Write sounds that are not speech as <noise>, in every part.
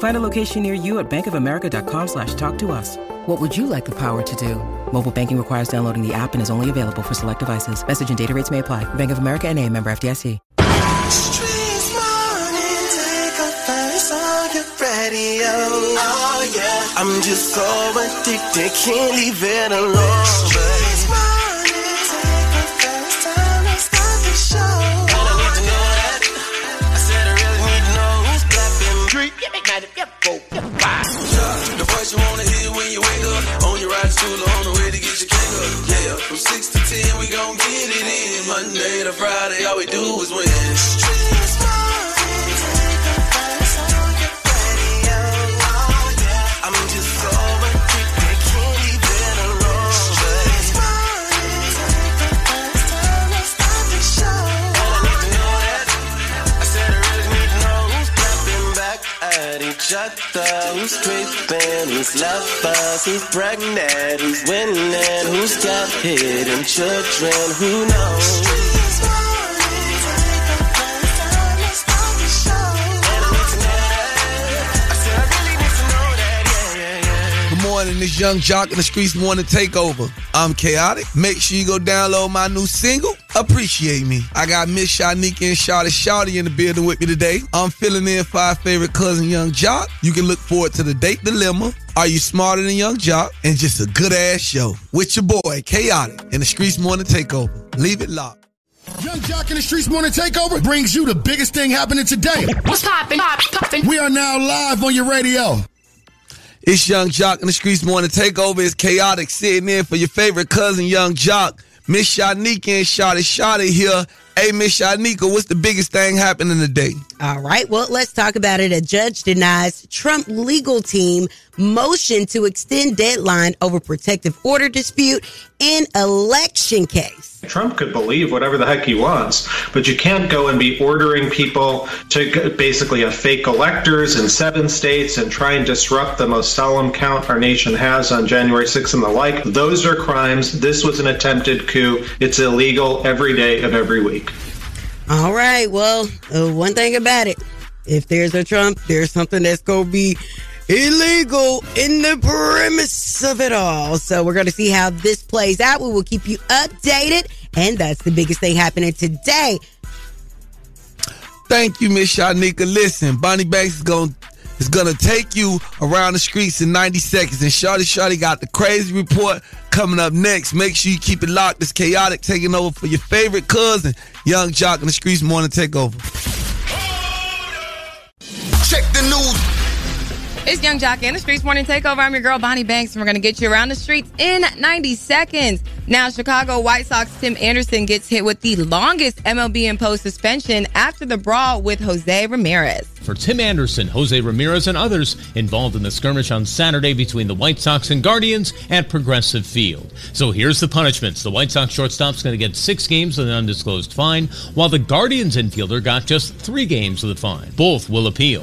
Find a location near you at bankofamerica.com slash talk to us. What would you like the power to do? Mobile banking requires downloading the app and is only available for select devices. Message and data rates may apply. Bank of America and a member FDIC. Streets morning, take a face on your radio. Oh yeah, I'm just so addicted, can't leave it alone. Yeah, wow. The voice you wanna hear when you wake up. On your ride to school on the way to get your cake up. Yeah, from 6 to 10, we gon' get it in. Monday to Friday, all we do is win. At each other. Who's creeping? Who's lovers? Who's pregnant? Who's winning? Who's got hidden children? Who knows? Morning, this Yung Joc in the Streetz morning takeover. I'm Khaotic. Make sure you go download my new single. Appreciate me. I got Miss Shanika and Shawty Shawty in the building with me today. I'm filling in for our favorite cousin, Yung Joc. You can look forward to the date dilemma. Are you smarter than Yung Joc? And just a good ass show with your boy Khaotic in the Streetz morning takeover. Leave it locked. Yung Joc in the Streetz Morning Takeover brings you the biggest thing happening today. What's poppin'? Pop, poppin'? We are now live on your radio. It's Yung Joc in the Streetz morning takeover. It's Khaotic sitting in for your favorite cousin, Yung Joc. Miss Shanika and Shotty Shotty here. Hey, Miss Shanika, what's the biggest thing happening today? All right. Well, let's talk about it. A judge denies Trump legal team motion to extend deadline over protective order dispute in election case. Trump could believe whatever the heck he wants, but you can't go and be ordering people to basically have fake electors in seven states and try and disrupt the most solemn count our nation has on January 6th and the like. Those are crimes. This was an attempted coup. It's illegal every day of every week. All right. Well, uh, one thing about it, if there's a Trump, there's something that's going to be illegal in the premise of it all. So we're going to see how this plays out. We will keep you updated. And that's the biggest thing happening today. Thank you, Miss Shanika. Listen, Bonnie Banks is going is gonna take you around the streets in 90 seconds. And Shawty Shawty got the crazy report coming up next. Make sure you keep it locked. It's Khaotic taking over for your favorite cousin, Yung Joc in the Streetz morning takeover. Check the news. It's Yung Joc in the Streetz Morning Takeover. I'm your girl, Bonnie Banks, and we're going to get you around the streets in 90 seconds. Now, Chicago White Sox Tim Anderson gets hit with the longest MLB imposed suspension after the brawl with Jose Ramirez. For Tim Anderson, Jose Ramirez, and others involved in the skirmish on Saturday between the White Sox and Guardians at Progressive Field. So here's the punishments. The White Sox shortstop's going to get six games with an undisclosed fine, while the Guardians infielder got just three games of the fine. Both will appeal.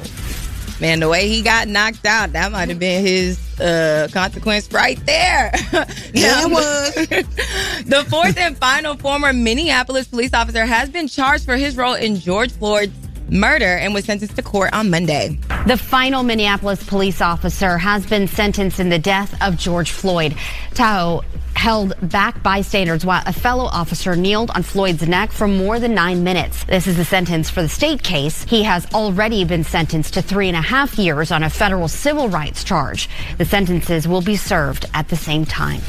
Man, the way he got knocked out, that might have been his uh, consequence right there. <laughs> Yeah, it was. <laughs> the fourth and final former Minneapolis police officer has been charged for his role in George Floyd's murder and was sentenced to court on Monday. The final Minneapolis police officer has been sentenced in the death of George Floyd. Tou Thao held back bystanders while a fellow officer kneeled on Floyd's neck for more than nine minutes. This is the sentence for the state case. He has already been sentenced to three and a half years on a federal civil rights charge. The sentences will be served at the same time.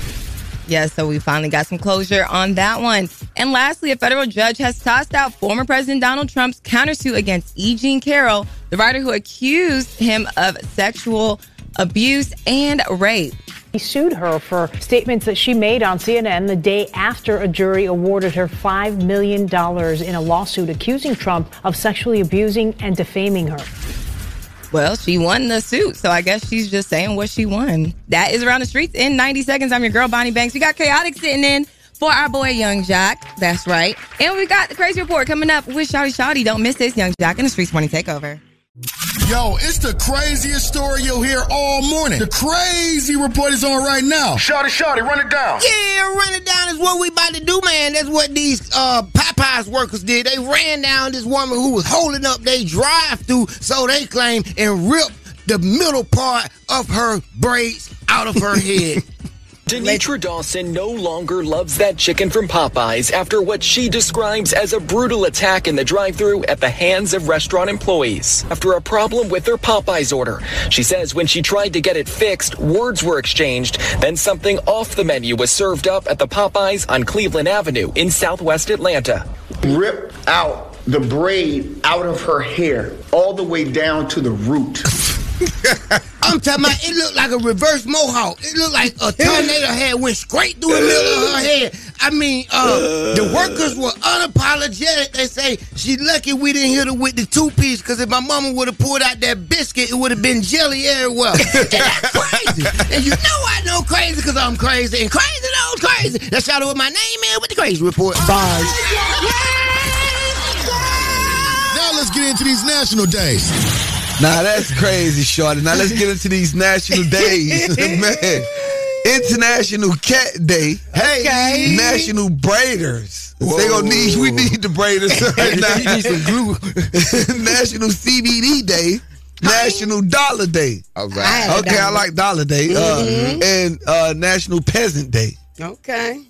Yeah, so we finally got some closure on that one. And lastly, a federal judge has tossed out former President Donald Trump's countersuit against E. Jean Carroll, the writer who accused him of sexual abuse and rape. He sued her for statements that she made on CNN the day after a jury awarded her $5 million in a lawsuit accusing Trump of sexually abusing and defaming her. Well, she won the suit, so I guess she's just saying what she won. That is around the streets in 90 seconds. I'm your girl, Bonnie Banks. We got Khaotic sitting in for our boy Yung Joc. That's right. And we got the crazy report coming up with Shawty Shawty. Don't miss this, Yung Joc in the Streetz Morning Takeover. Yo, it's the craziest story you'll hear all morning. The crazy report is on right now. Shotty, shotty, run it down. Yeah, run it down is what we about to do, man. That's what these uh, Popeyes workers did. They ran down this woman who was holding up their drive-through, so they claim, and ripped the middle part of her braids out of her <laughs> head. Denitra Dawson no longer loves that chicken from Popeyes after what she describes as a brutal attack in the drive thru at the hands of restaurant employees. After a problem with her Popeyes order, she says when she tried to get it fixed, words were exchanged, then something off the menu was served up at the Popeyes on Cleveland Avenue in southwest Atlanta. Rip out the braid out of her hair all the way down to the root. <laughs> I'm talking about it looked like a reverse mohawk. It looked like a tornado had went straight through the middle of her head. I mean, uh, the workers were unapologetic. They say she lucky we didn't hit her with the two piece because if my mama would have pulled out that biscuit, it would have been jelly everywhere. and that's crazy. And you know I know crazy because I'm crazy and crazy knows crazy. That's shout out what my name is with the crazy report. Bye. Now let's get into these national days. Nah, that's crazy, Shorty. Now let's get into these national <laughs> days, <laughs> man. International Cat Day. Hey, Okay. National Braiders. They gonna need we need the braiders <laughs> right now. Need some glue. National CBD Day. National Dollar Day. All right. Okay, I like Dollar Day. Uh, Mhm. and uh, National Peasant Day. Okay.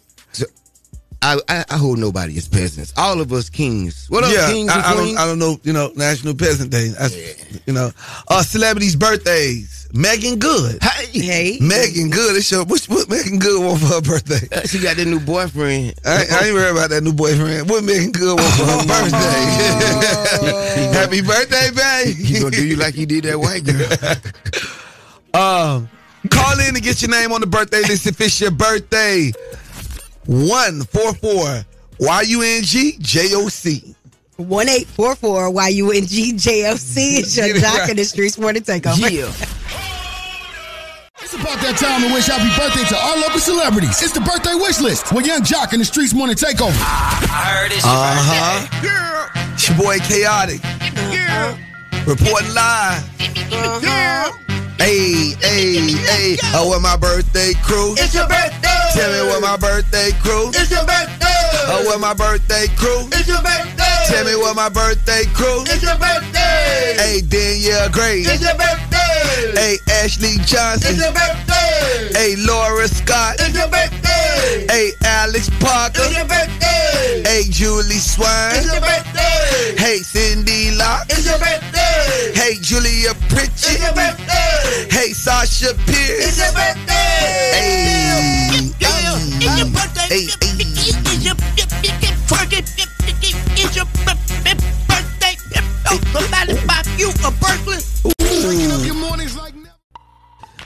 I, I, I hold nobody as peasants. All of us kings. What up, yeah, kings and I, I queens? don't, I don't know. You know, National Peasant Day. That's, You know, uh, celebrities' birthdays. Meagan Good. Hey, hey. Meagan Good. It's your, what, what Meagan Good want for her birthday? Uh, she got that new boyfriend. I, I ain't worried about that new boyfriend. What Meagan Good want for her birthday? <laughs> Happy birthday, babe. He gonna do you like he did that white girl. <laughs> Um, call in and get your name on the birthday list if it's your birthday. One four four Y U N G J O C. One eight four four Y U N G J O C is your Get it Jock right. in the Streetz Morning Takeover. Yeah. <laughs> It's about that time to wish happy birthday to our local celebrities. It's the birthday wish list with Yung Joc in the Streetz Morning Takeover. Uh huh. It's your boy Khaotic. Reporting live. Hey, hey, hey. Oh, what my birthday crew? It's your birthday. Tell me what my birthday crew? It's your birthday. Oh, what my birthday crew? It's your birthday. Tell me what my birthday crew? It's your birthday. Hey, Danielle Gray. It's your birthday. Hey, Ashley Johnson. It's your birthday. Hey, Laura Scott. It's your birthday. Hey, Alex Parker. It's your birthday. Hey, Julie Swine. It's your birthday. Hey, Cindy Locke. It's your birthday. Hey, Julia Pritchett. It's your birthday. Hey, Sasha Pierce. It's your birthday. Hey, Yeah, mm. it's your birthday. Hey, hey. It's your birthday. It's your birthday. Somebody buy you a Berkeley. Waking up your mornings like never.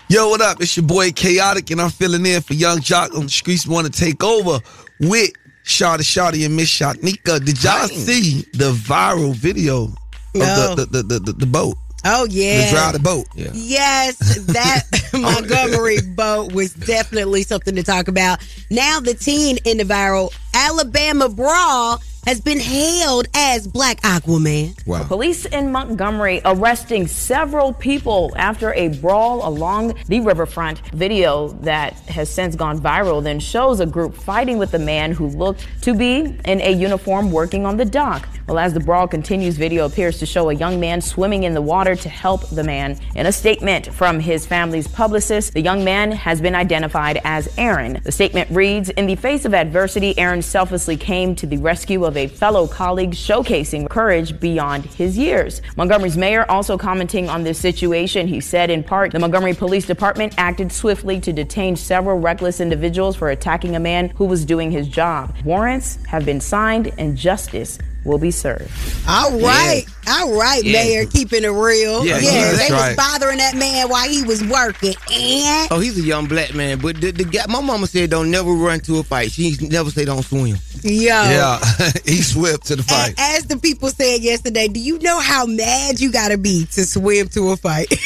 Yo, what up? It's your boy Khaotic, and I'm filling in for Yung Joc on the streets. Want to take over with Shawty Shotty and Miss Shotnika. Did y'all see the viral video of No. the, the, the, the, the boat? Oh yeah, yeah. drive the boat. Yes, that <laughs> <laughs> Montgomery boat was definitely something to talk about. Now the teen in the viral Alabama brawl has been hailed as Black Aquaman. Wow. Police in Montgomery arresting several people after a brawl along the riverfront. Video that has since gone viral then shows a group fighting with a man who looked to be in a uniform working on the dock. Well, as the brawl continues, video appears to show a young man swimming in the water to help the man. In a statement from his family's publicist, the young man has been identified as Aaron. The statement reads In the face of adversity, Aaron selflessly came to the rescue of of a fellow colleague showcasing courage beyond his years. Montgomery's mayor also commenting on this situation. He said, in part, the Montgomery Police Department acted swiftly to detain several reckless individuals for attacking a man who was doing his job. Warrants have been signed and justice will be served. All right, all right, Yeah. Mayor, keeping it real. Yeah, Yeah, yeah, they that's was bothering that man while he was working, and Oh, he's a young black man, but the, the guy, my mama said don't never run to a fight. She never say don't swim. yo, Yeah, <laughs> he swept to the fight. a- as the people said yesterday, do you know how mad you got to be to swim to a fight? <laughs>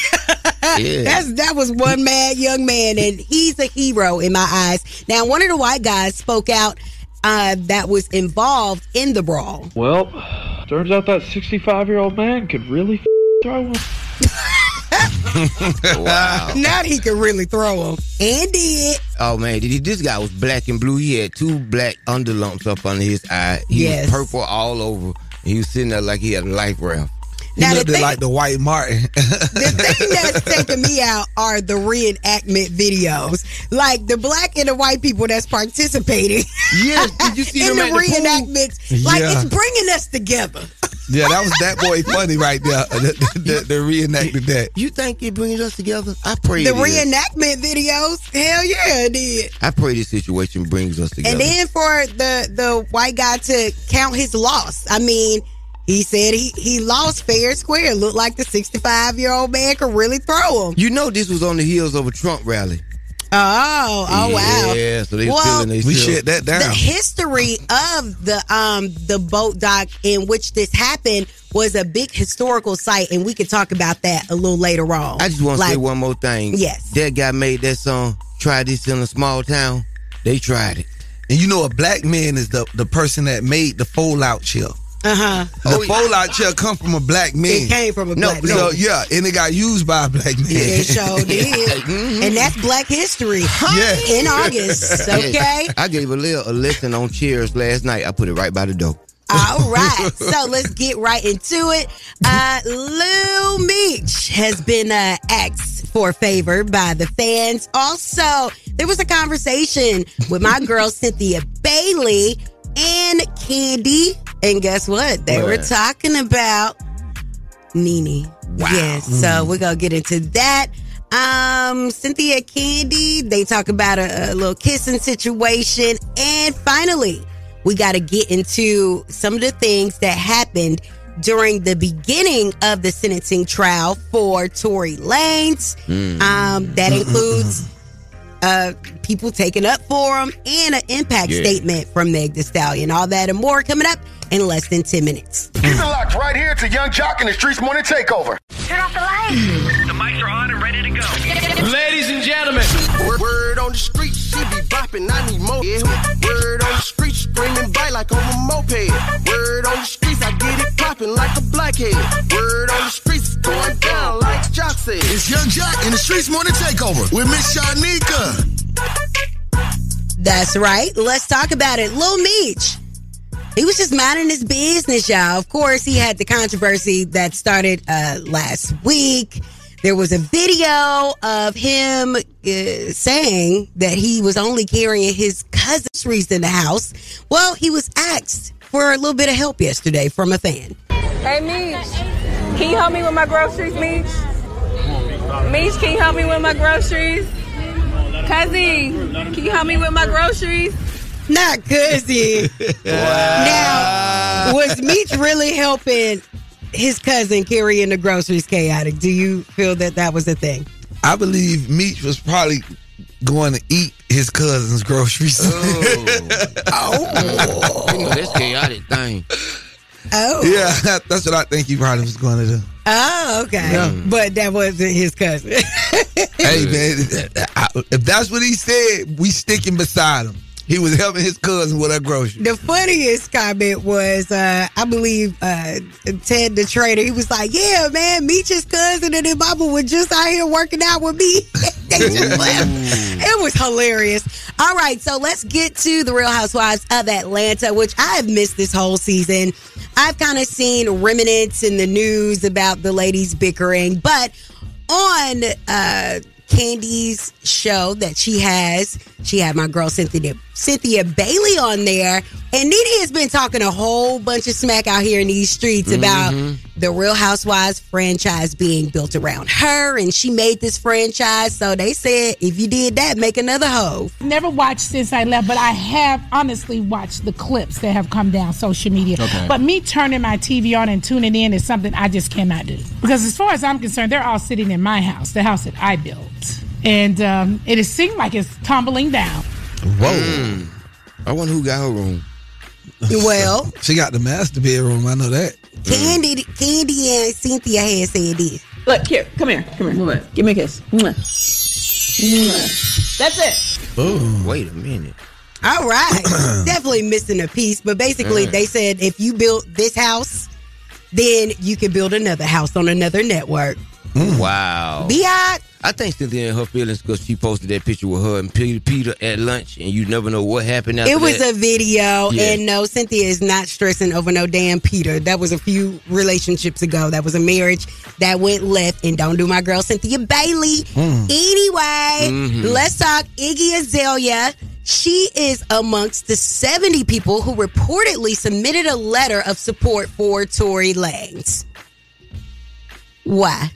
Yeah. That's that was one mad young man, and he's a hero in my eyes. Now, one of the white guys spoke out uh, that was involved in the brawl. Well, turns out that 65 year old man could really f- throw one. <laughs> <laughs> wow. Now he can really throw him, and did. Oh man, did he- this guy was black and blue. He had two black underlumps up under his eye. He Yes. was purple all over. He was sitting there like he had a life raft. He Now, the looked thing- like the white Martin. The thing that's <laughs> taking me out are the reenactment videos, like the black and the white people that's participating. Yes, did you see <laughs> in them the at the pool? reenactments? Like Yeah. it's bringing us together. yeah, that was that boy funny right there. <laughs> The, the, the reenacted that. You think it brings us together? I pray. The it is. reenactment videos, hell yeah, it did. I pray this situation brings us together. And then for the the white guy to count his loss, I mean, he said he he lost fair and square. Looked like the sixty five year old man could really throw him. you know this was on the heels of a Trump rally. Oh, oh wow. Yeah, so they Well, feeling they We shut that down. The history of the um the boat dock in which this happened was a big historical site, and we could talk about that a little later on. I just want to Like, say one more thing. Yes. That guy made that song, Try This in a Small Town. They tried it. And you know, a black man is the, the person that made the fold out chair. Uh huh. The fold out chair come from a black man. It came from a no, black so, man. yeah, and it got used by a black man. It sure <laughs> did, and that's Black History Yeah. in August. <laughs> Okay. I gave a little a lesson on chairs last night. I put it right by the door. All <laughs> right, so let's get right into it. Uh, Lil Meech has been uh, asked for a favor by the fans. Also, there was a conversation with my girl Cynthia Bailey and Kandi, and guess what? They were talking about Nene. Yes, so we're gonna get into that. Um, Cynthia Kandi, they talk about a, a little kissing situation, and finally, we got to get into some of the things that happened during the beginning of the sentencing trial for Tory Lanez. Um, that includes uh, people taking up for him and an impact Yeah. statement from Meg Thee Stallion. All that and more coming up in less than 10 minutes. Keep it locked right here to Yung Joc and the Streetz Morning Takeover. Turn off the lights. The mics are on and ready to go. Ladies and gentlemen. Word, word on the street, she be bopping, I need more. Yeah. Word on the street, screaming bite like on a moped. Word on the streets, I get it popping like a blackhead. Word on the streets, Jock said. It's Yung Joc in the Streetz Morning Takeover with Miss Shanika. That's right. Let's talk about it. Lil Meech. He was just minding his business, y'all. Of course, he had the controversy that started uh, last week. There was a video of him uh, saying that he was only carrying his cousin's groceries in the house. Well, he was asked for a little bit of help yesterday from a fan. Hey, Meech, can you help me with my groceries, Meech? Meech, can you help me with my groceries? Cousin, can you help me with my groceries? Not cousin. Now, was Meech really helping his cousin carrying the groceries Khaotic? Do you feel that that was a thing? I believe Meech was probably going to eat his cousin's groceries. Oh, <laughs> you know, that's chaotic thing. Oh. Yeah, <laughs> that's what I think he probably was going to do. Oh, okay. But that wasn't his cousin. <laughs> hey, man, if that's what he said, we sticking beside him. He was helping his cousin with her groceries. The funniest comment was, uh, I believe, uh, Ted the trader. He was like, "Yeah, man, Meech's cousin and his mama were just out here working out with me." <laughs> they just laughed. It was hilarious. All right, so let's get to the Real Housewives of Atlanta, which I have missed this whole season. I've kind of seen remnants in the news about the ladies bickering, but on uh Kandi's show that she has, she had my girl Cynthia Cynthia Bailey on there. And Nene has been talking a whole bunch of smack out here in these streets about Mhm. the Real Housewives franchise being built around her. And she made this franchise. So they said, if you did that, make another hoe. Never watched since I left, but I have honestly watched the clips that have come down social media. Okay. But me turning my TV on and tuning in is something I just cannot do. Because as far as I'm concerned, they're all sitting in my house, the house that I built. And um, it has seemed like it's tumbling down. Whoa. I wonder who got her room. <laughs> Well, she got the master bedroom. I know that. Kandi, Kandi and Cynthia had said this. Look, here, come here, come here. Mwah. Give me a kiss. Mwah. Mwah. That's it. Oh, wait a minute. All right. <clears throat> Definitely missing a piece. But basically, Mm. they said if you built this house, then you can build another house on another network. Wow. Biatch. I think Cynthia in her feelings because she posted that picture with her and Peter, at lunch, and you never know what happened after It was that. a video, Yeah. and no, Cynthia is not stressing over no damn Peter. That was a few relationships ago. That was a marriage that went left, and don't do my girl Cynthia Bailey. Mm. Anyway, Mhm. let's talk Iggy Azalea. She is amongst the 70 people who reportedly submitted a letter of support for Tory Lanez. Why?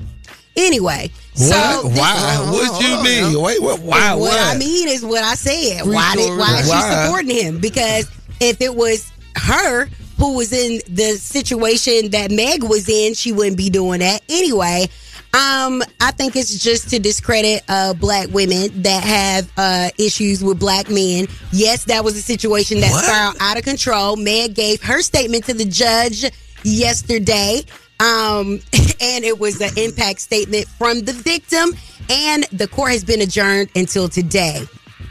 Anyway, so What? this- Why? What you mean? Wait, what? Why? what What? I mean is what I said. Free Why did why is she supporting him? Because if it was her who was in the situation that Meg was in, she wouldn't be doing that anyway. Um, I think it's just to discredit uh, black women that have uh, issues with black men. Yes, that was a situation that spiraled out of control. Meg gave her statement to the judge yesterday. Um, <laughs> and it was an impact statement from the victim, and the court has been adjourned until today.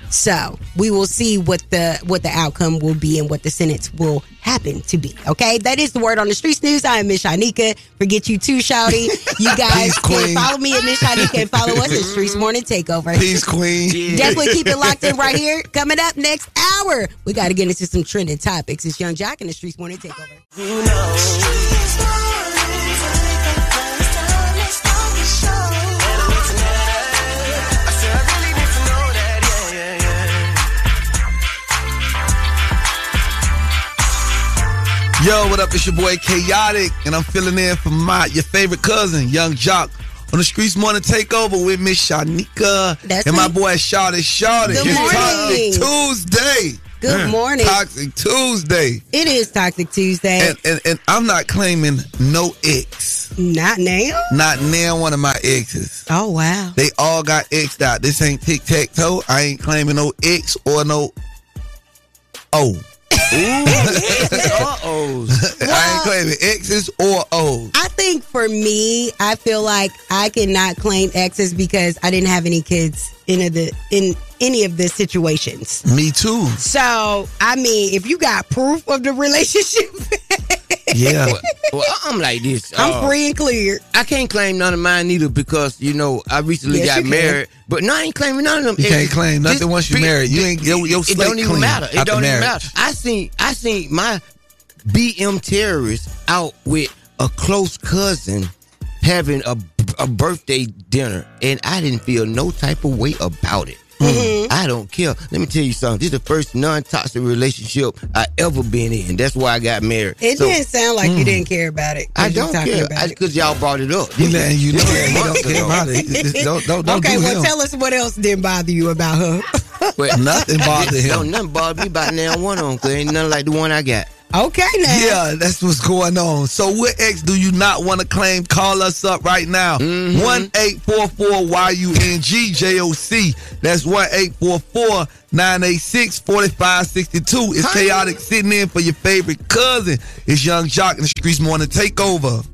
So we will see what the what the outcome will be and what the sentence will happen to be. Okay, that is the word on the streets news. I am Miss Shanika. Forget you too, Shouty. <laughs> You guys Peace, can queen. follow me at Miss Shanika and follow us at Streetz Morning Takeover. Peace, queen. Definitely keep it locked in right <laughs> here. Coming up next hour, we got to get into some trending topics. It's Yung Joc and the Streetz Morning Takeover. Yo, what up? It's your boy Khaotic, and I'm filling in for my your favorite cousin, Yung Joc. On the Streetz morning takeover with Miss Shanika That's and my me. boy Shawty Shawty. Good It's morning. Toxic Tuesday. Good morning. Toxic Tuesday. It is Toxic Tuesday. And, and and I'm not claiming no ex. Not now. Not now one of my exes. Oh wow. They all got X'd out. This ain't tic tac toe. I ain't claiming no X or no O. <laughs> Uh-oh. I ain't claiming X's or O's. I think for me, I feel like I cannot claim exes because I didn't have any kids in the in any of the situations. Me too. So I mean, if you got proof of the relationship, <laughs> Yeah. well, well, I'm like this. I'm uh, free and clear. I can't claim none of mine either because you know I recently Yes, got you can. married. But no, I ain't claiming none of them. You can't claim nothing once you married. You ain't your, your It don't even matter. It don't even matter. I seen I seen my BM terrorist out with a close cousin having a, a birthday dinner, and I didn't feel no type of way about it. Mm-hmm. I don't care. Let me tell you something. This is the first non-toxic relationship I ever been in. That's why I got married. It So, didn't sound like you mm, didn't care about it. 'cause I don't talking care about it. because y'all brought it up. He letting you know that he don't care about it. Just don't don't, don't okay, do well, him. tell us what else didn't bother you about her. But Nothing bothered <laughs> him. Don't nothing bother me about now one on because ain't nothing like the one I got. Okay, now. Yeah, that's what's going on. So, what ex do you not want to claim? Call us up right now. Mm-hmm. One eight four four Y U N G J O C. That's one eight four four nine eight six forty five sixty two. It's Khaotic sitting in for your favorite cousin. It's Yung Joc in the Streetz morning takeover.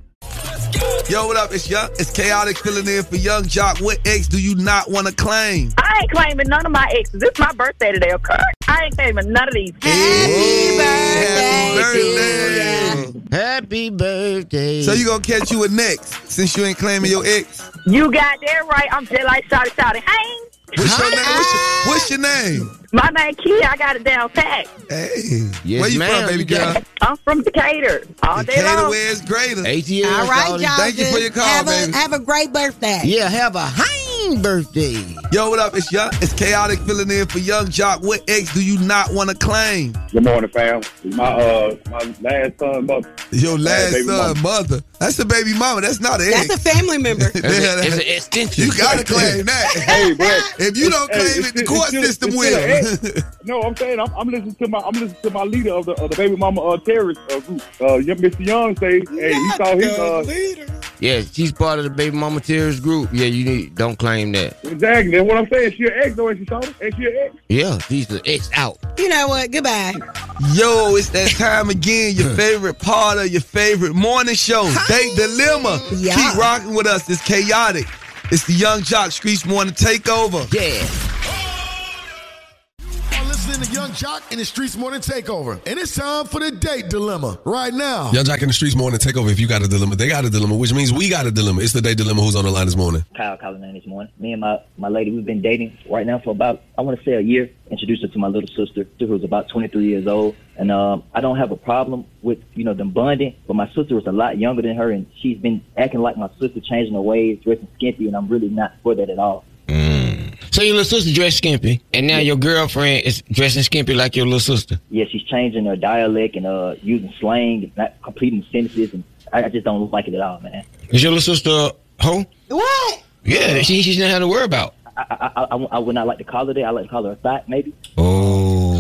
Yo, what up? It's Young. It's Khaotic filling in for Yung Joc. What ex do you not want to claim? I ain't claiming none of my exes. It's my birthday today, okay? I ain't claiming none of these. Happy birthday. Birthday. Happy birthday. So you gonna catch you a next since you ain't claiming your ex? You got that right. I'm just like shouty shouty. Hey, What's your name? What's your, what's your name? my name Kia. I got it down pat. Hey, Yes, where you ma'am, from, baby girl? I'm from Decatur. All day Decatur long. where's greater? ATL. All right, calling. y'all. Thank you for your call, have baby. A, have a great birthday. Yeah, have a hein. Halloween birthday. Yo, what up? It's Young. It's Khaotic filling in for Yung Joc. What ex do you not want to claim? Good morning, fam. My uh, my last son, mother. Your last baby son, mama. mother. That's a baby mama. That's not an ex. That's a family member. <laughs> Yeah, It's an extension. You gotta claim that. <laughs> Hey, bro. <laughs> If you don't claim it's it, the court it's still- system it's still will. an No, I'm saying I'm, I'm listening to my I'm listening to my leader of the of the baby mama uh, terrorist uh, group. Uh, young Mr. Young say, hey, he saw his uh, Yeah, she's part of the baby mama terrorist group. Yeah, you need don't claim that. exactly. That's what I'm saying. She your ex though, ain't she saw Ain't she an ex? Yeah, she's the ex out. You know what? Goodbye. Yo, it's that time again. Your favorite part of your favorite morning show, Date Dilemma. Yeah. Keep rocking with us. It's Khaotic. It's the Yung Joc Streetz Morning Takeover. Yeah. Are listening to Yung Joc in the Streetz Morning Takeover. And it's time for the date dilemma right now. Yung Joc in the Streetz morning take over. If you got a dilemma, they got a dilemma, which means we got a dilemma. It's the day dilemma. Who's on the line this morning? Kyle calling in this morning. Me and my, my lady, we've been dating right now for about, I want to say a year. Introduced her to my little sister, who's about 23 years old. And um, I don't have a problem with, you know, them bonding, but my sister was a lot younger than her, and she's been acting like my sister, changing her ways, dressing skimpy, and I'm really not for that at all. So your little sister dressed skimpy, and now your girlfriend is dressing skimpy like your little sister. Yeah, she's changing her dialect and uh, using slang, and not completing sentences, and I, I just don't look like it at all, man. Is your little sister a hoe? What? Yeah, she she's not had to worry about. I, I, I, I, I would not like to call her that. I like to call her a thought, maybe. Oh.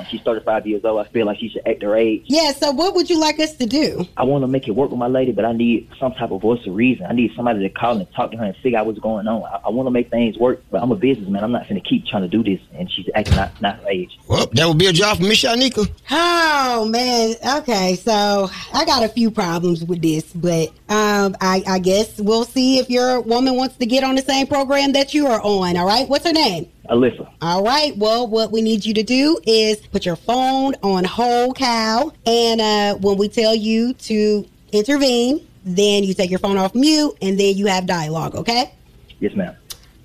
And um, she's 35 years old. I feel like she should act her age. Yeah, so what would you like us to do? I want to make it work with my lady, but I need some type of voice of reason. I need somebody to call and talk to her and figure out what's going on. I, I want to make things work, but I'm a businessman. I'm not going to keep trying to do this, and she's acting not, not her age. Well, that would be a job for Miss Shanika. Oh man. Okay, so I got a few problems with this, but um, I, I guess we'll see if your woman wants to get on the same program that you are on. All right. What's her name? Alyssa. All right. Well, what we need you to do is put your phone on hold, cow, and uh, when we tell you to intervene, then you take your phone off mute, and then you have dialogue. Okay. Yes, ma'am.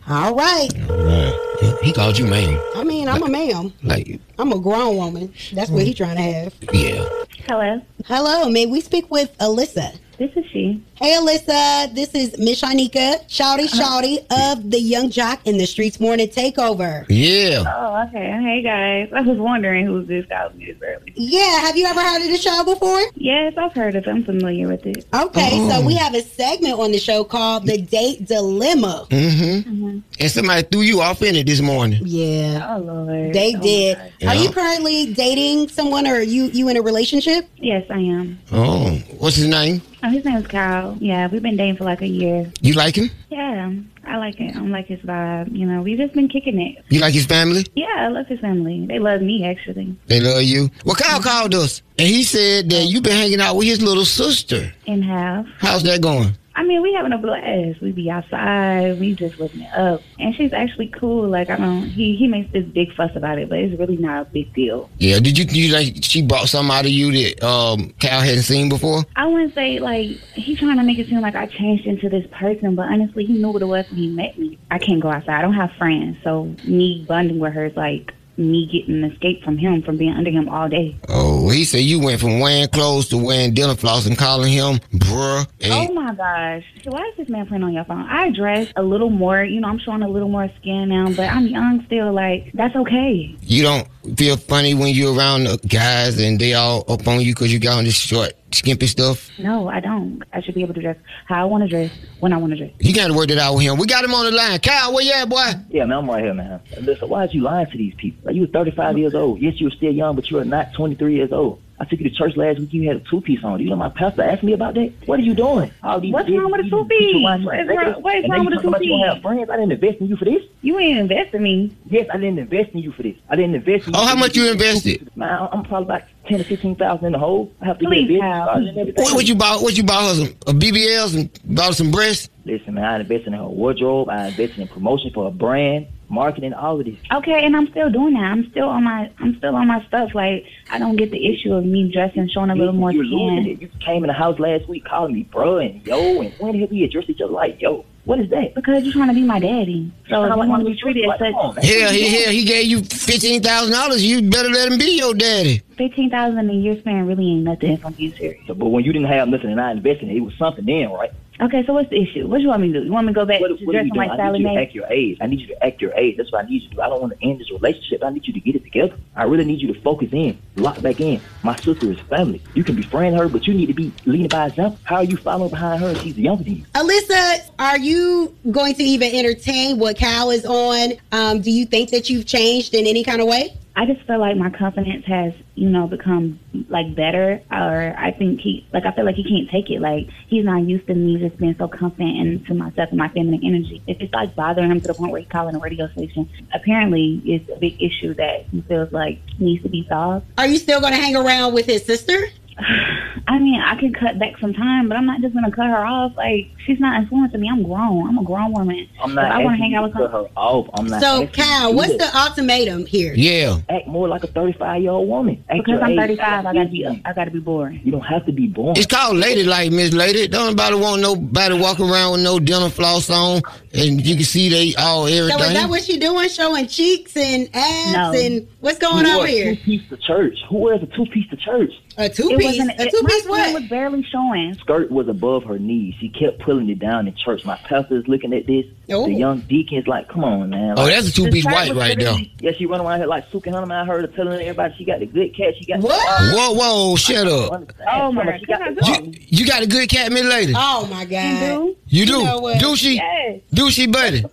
All right. Right. He called you ma'am. I mean, I'm a ma'am. Like, I'm a grown woman. That's what he's trying to have. yeah. Hello. Hello. May we speak with Alyssa? This is she. Hey, Alyssa. This is Miss Shanika, Shouty Shouty of the Yung Joc in the Streetz Morning Takeover. Yeah. Oh, okay. Hey, guys. I was wondering who's this calling me this early. Yeah. Have you ever heard of the show before? Yes, I've heard of it. I'm familiar with it. Okay. Oh. So we have a segment on the show called The Date Dilemma. Mm-hmm. And somebody threw you off in it this morning. Yeah. Oh, Lord. They Oh, did. Yeah. Are you currently dating someone or are you, you in a relationship? Yes, I am. Oh, what's his name? Oh, his name is Kyle. Yeah, we've been dating for like a year. You like him? Yeah, I like it. I like his vibe. You know, we've just been kicking it. You like his family? Yeah, I love his family. They love me, actually. They love you. Well, Kyle called us, and he said that oh. you've been hanging out with his little sister. In half. How's that going? I mean, we having a blast. We be outside. We just living it up. And she's actually cool. Like, I don't, he, he makes this big fuss about it, but it's really not a big deal. Yeah. Did you, you like she brought something out of you that um Kyle hadn't seen before? I wouldn't say, like, he's trying to make it seem like I changed into this person, but honestly, he knew what it was when he met me. I can't go outside. I don't have friends. So, me bonding with her is like me getting an escape from him, from being under him all day. Oh, he said you went from wearing clothes to wearing dinner floss and calling him bruh. Oh my gosh. Why is this man playing on your phone? I dress a little more, you know, I'm showing a little more skin now, but I'm young still. Like, that's okay. you don't feel funny when you're around the guys and they all up on you because you got on this short, skimpy stuff. No, I don't. I should be able to dress how I want to dress when I want to dress. You got to work it out with him. We got him on the line. Kyle, where you at, boy? Yeah, man, I'm right here, man. Listen, why is you lying to these people? Like, you were 35 years old. Yes, you were still young, but you are not 23 years old. I took you to church last week. You had a two piece on. You know my pastor asked me about that. What are you doing? All these What's big- wrong with a two-piece? people want you What is to wrong- invest- what is and wrong then with you a talking about you don't two-piece? have friends. I didn't invest in you for this. You ain't invest in me. Yes, I didn't invest in you for this. I didn't invest in you. Oh, how much you invested? Man, I- I'm probably about ten to fifteen thousand in the hole. I have to Please, get a business Kyle. started and everything. What, what you buy? What you buy her some uh, BBLs and bought her some breasts? Listen, man, I invested in her wardrobe. I invested in promotion for a brand, marketing, all of this. Okay, and I'm still doing that. I'm still on my I'm still on my stuff. Like I don't get the issue of me dressing, showing a little more You're losing skin. it. You came in the house last week calling me bro and yo, and when have we addressed each other like yo? What is that? Because you're trying to be my daddy. So if you want to be treated as such, Hell, he, hell, he gave you fifteen thousand dollars. You better let him be your daddy. fifteen thousand a year span really ain't nothing if I'm being serious. So, but when you didn't have nothing and I invested in it, it was something then, right? Okay, so what's the issue? What do you want me to do? You want me to go back What, to what are you dressing like I need you to act your age. I need you to act your age. That's what I need you to do. I don't want to end this relationship. I need you to get it together. I really need you to focus in, lock back in. My sister is family. You can befriend her, but you need to be leading by example. How are you following behind her? And she's younger than you. Alyssa, are you going to even entertain what Cal is on? Um, do you think that you've changed in any kind of way? I just feel like my confidence has, you know, become like better. Or I think he, like, I feel like he can't take it. Like he's not used to me just being so confident and to myself and my feminine energy. It's like bothering him to the point where he's calling a radio station, apparently it's a big issue that he feels like needs to be solved. Are you still going to hang around with his sister? I mean, I can cut back some time, but I'm not just gonna cut her off. Like she's not influencing me. I'm grown. I'm a grown woman. I'm not If I want to hang out with her. her off. I'm not. So, asking you to Cal, what's that. the ultimatum here? Yeah. Act more like a 35 year old woman. Act Because I'm age. 35, I gotta be. I gotta be boring. You don't have to be born. It's called ladylike, Miss Lady. Don't nobody want nobody walking around with no dental floss on, and you can see they all everything. So is that what she doing? Showing cheeks and abs No. and what's going Who on here? A two piece to church. Who wears a two piece to church? A two It piece. A two my piece friend what? was barely showing. Skirt was above her knees. She kept pulling it down in church. My pastor's looking at this. Oh. The young deacon's like, "Come on, man!" Oh, that's a two-piece white right there. Yeah, she run around here like Suki Hunter. I heard her telling everybody she got a good cat. She got what? Oh, whoa, whoa, shut up. Oh my She got god. You, you got a good cat, Miss Lady. Oh my god. You do? know what? do she? Yes. Do she, buddy?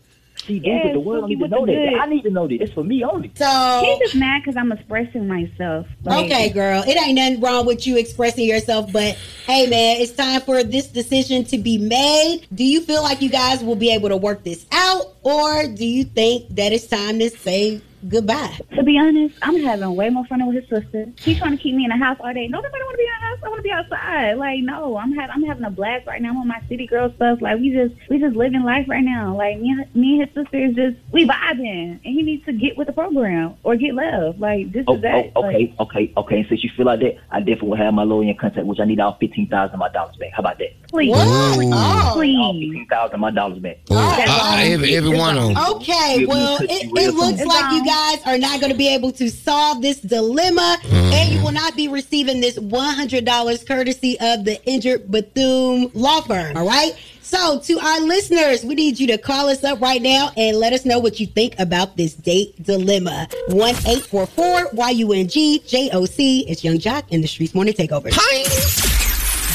She do, but the world don't need to know the that. good. I need to know this. It's for me only. So He's just mad because I'm expressing myself. Like, Okay, girl. It ain't nothing wrong with you expressing yourself, but hey, man, it's time for this decision to be made. Do you feel like you guys will be able to work this out, or do you think that it's time to say goodbye? To be honest, I'm having way more fun with his sister. He's trying to keep me in the house all day. No, nobody want to be in the house. I want to be outside. Like, no, I'm having I'm having a blast right now. I'm on my city girl stuff. Like, we just we just living life right now. Like, me, and- me and his sister is just we vibing, and he needs to get with the program or get left. Like, this Oh, is that. oh, Like, okay, okay, okay. And since you feel like that, I definitely will have my lawyer in contact, which I need all fifteen thousand of my dollars back. How about that? please, Whoa. Oh. All please. fifteen thousand of my dollars back. Oh, I- every, every one of them. Okay, well, it, it looks like you guys are not going to be able to solve this dilemma, and you will not be receiving this $100 courtesy of the Injured Bethune Law Firm. All right. So, to our listeners, we need you to call us up right now and let us know what you think about this date dilemma. 1 844 YUNG JOC. It's Yung Joc in the Streetz Morning Takeover.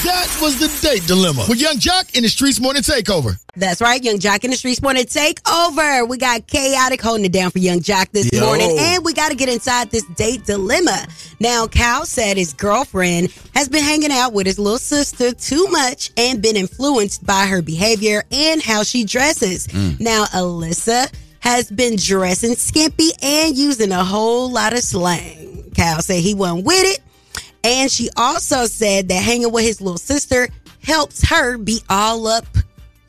That was the date dilemma with Yung Joc in the Streetz Morning Takeover. That's right, Yung Joc in the Streetz Morning Takeover. We got Khaotic holding it down for Yung Joc this Yo. morning, and we got to get inside this date dilemma. Now, Cal said his girlfriend has been hanging out with his little sister too much and been influenced by her behavior and how she dresses. Mm. Now, Alyssa has been dressing skimpy and using a whole lot of slang. Cal said he wasn't with it. And she also said that hanging with his little sister helps her be all up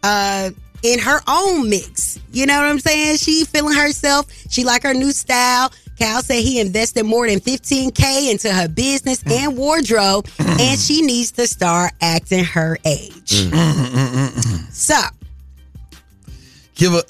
uh in her own mix. You know what I'm saying? She feeling herself. She like her new style. Cal said he invested more than 15K into her business mm. and wardrobe, <clears throat> and she needs to start acting her age. Mm, mm, so, give a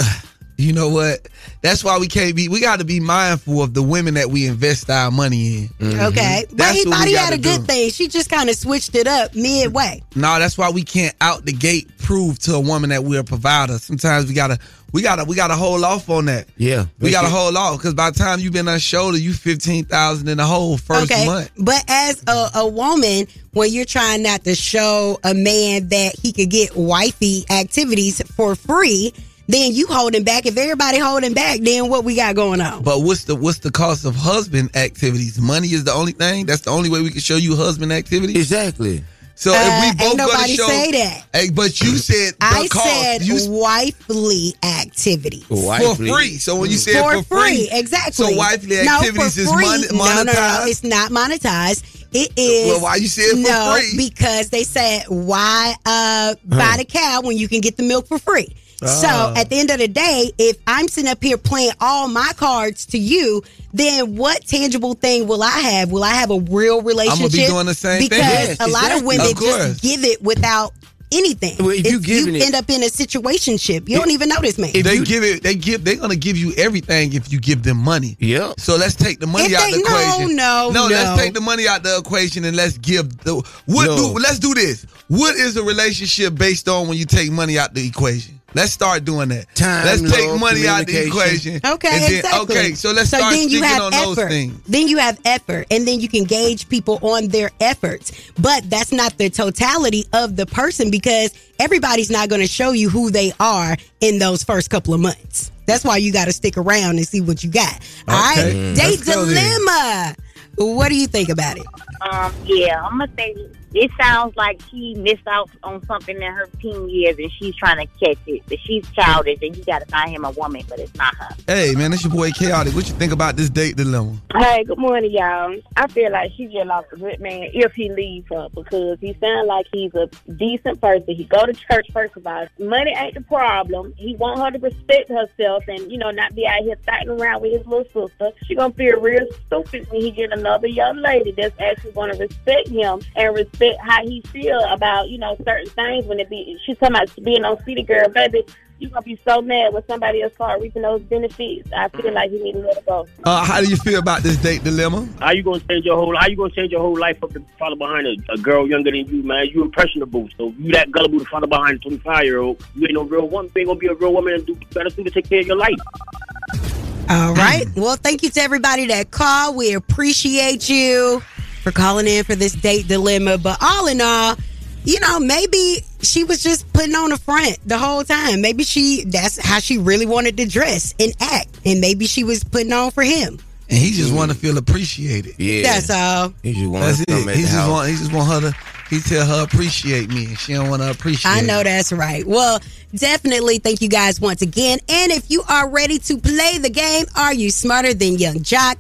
you know what that's why we can't be we got to be mindful of the women that we invest our money in mm-hmm. okay. But That's he thought he had a good do. thing. She just kind of switched it up midway. no that's why we can't out the gate prove to a woman that we're a provider sometimes we gotta we gotta we gotta hold off on that Yeah. we gotta That's it. hold off because by the time you've been on shoulder you 15000 in the whole first okay. month But as a, a woman, when you're trying not to show a man that he could get wifey activities for free, then you holding back. If everybody holding back, then what we got going on? but what's the what's the cost of husband activities money is the only thing that's the only way we can show you husband activities Exactly. so Uh, if we both gonna nobody show say that. Hey, but you said the I cost. said you wifely activities. for free. So when you said for, for, free, exactly. So wifely activities for is free. mon- No, no, no, monetized. it's not monetized. It is. Well, why you say it for no, free? because they said why uh, buy the cow when you can get the milk for free. So Ah. at the end of the day, if I'm sitting up here playing all my cards to you, then what tangible thing will I have? Will I have a real relationship? I'm gonna be doing the same thing. because Yes, a lot of women Of just give it without anything. Well, if you giving it- end up in a situationship, you don't even know this man. If they give it, they give. They're gonna give you everything if you give them money. Yeah. So let's take the money If out they- the no, equation. no, no. Let's take the money out the equation and let's give the. What No. do? Let's do this. What is a relationship based on when you take money out the equation? Let's start doing that. Time, let's take love, money out of the equation. Okay, and then, exactly. Okay, so let's so start then you speaking have on effort. those things. Then you have effort, and then you can gauge people on their efforts. But that's not the totality of the person because everybody's not going to show you who they are in those first couple of months. That's why you got to stick around and see what you got. All right, Okay. date Let's go then. dilemma. What do you think about it? Um, yeah, I'm gonna say it sounds like she missed out on something in her teen years and she's trying to catch it. But she's childish and you gotta find him a woman, but it's not her. Hey man, that's your boy Khaotic. What you think about this date dilemma? Hey, good morning, y'all. I feel like she just lost a good man if he leaves her because he sounds like he's a decent person. He go to church first of all. Money ain't the problem. He want her to respect herself and you know not be out here fighting around with his little sister. She gonna feel real stupid when he get another young lady that's actually gonna respect him and respect how he feel about you know certain things. When it be she's talking about being on city girl, baby. You gonna be so mad when somebody else start reaping those benefits. I feel like you need to let it go. Uh, how do you feel about this date dilemma? How you gonna change your whole? How you gonna change your whole life up to follow behind a, a girl younger than you, man? You impressionable, so you that gullible to follow behind a twenty five year old. You ain't no real woman. You ain't gonna be a real woman and do better thing to take care of your life. All right. Well, thank you to everybody that called. We appreciate you for calling in for this date dilemma. But all in all, you know, maybe she was just putting on a front the whole time. Maybe she that's how she really wanted to dress and act. And maybe she was putting on for him. And he just want to feel appreciated. Yeah. That's all. He just want That's to it. come He just house. want. He just want her to. He tell her appreciate me, and she don't want to appreciate. I know him. that's right. Well, definitely thank you guys once again. And if you are ready to play the game, Are You Smarter Than Yung Joc?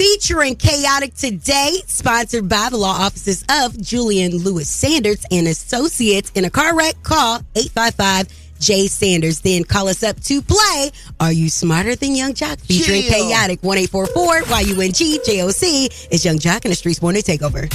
Featuring Khaotic Today, sponsored by the law offices of Julian Lewis Sanders and Associates in a car wreck, call 855 J Sanders. Then call us up to play Are You Smarter Than Yung Joc? Featuring Chill. Khaotic 1844 Y U N G J O C. It's Yung Joc in the Streetz Morning Takeover.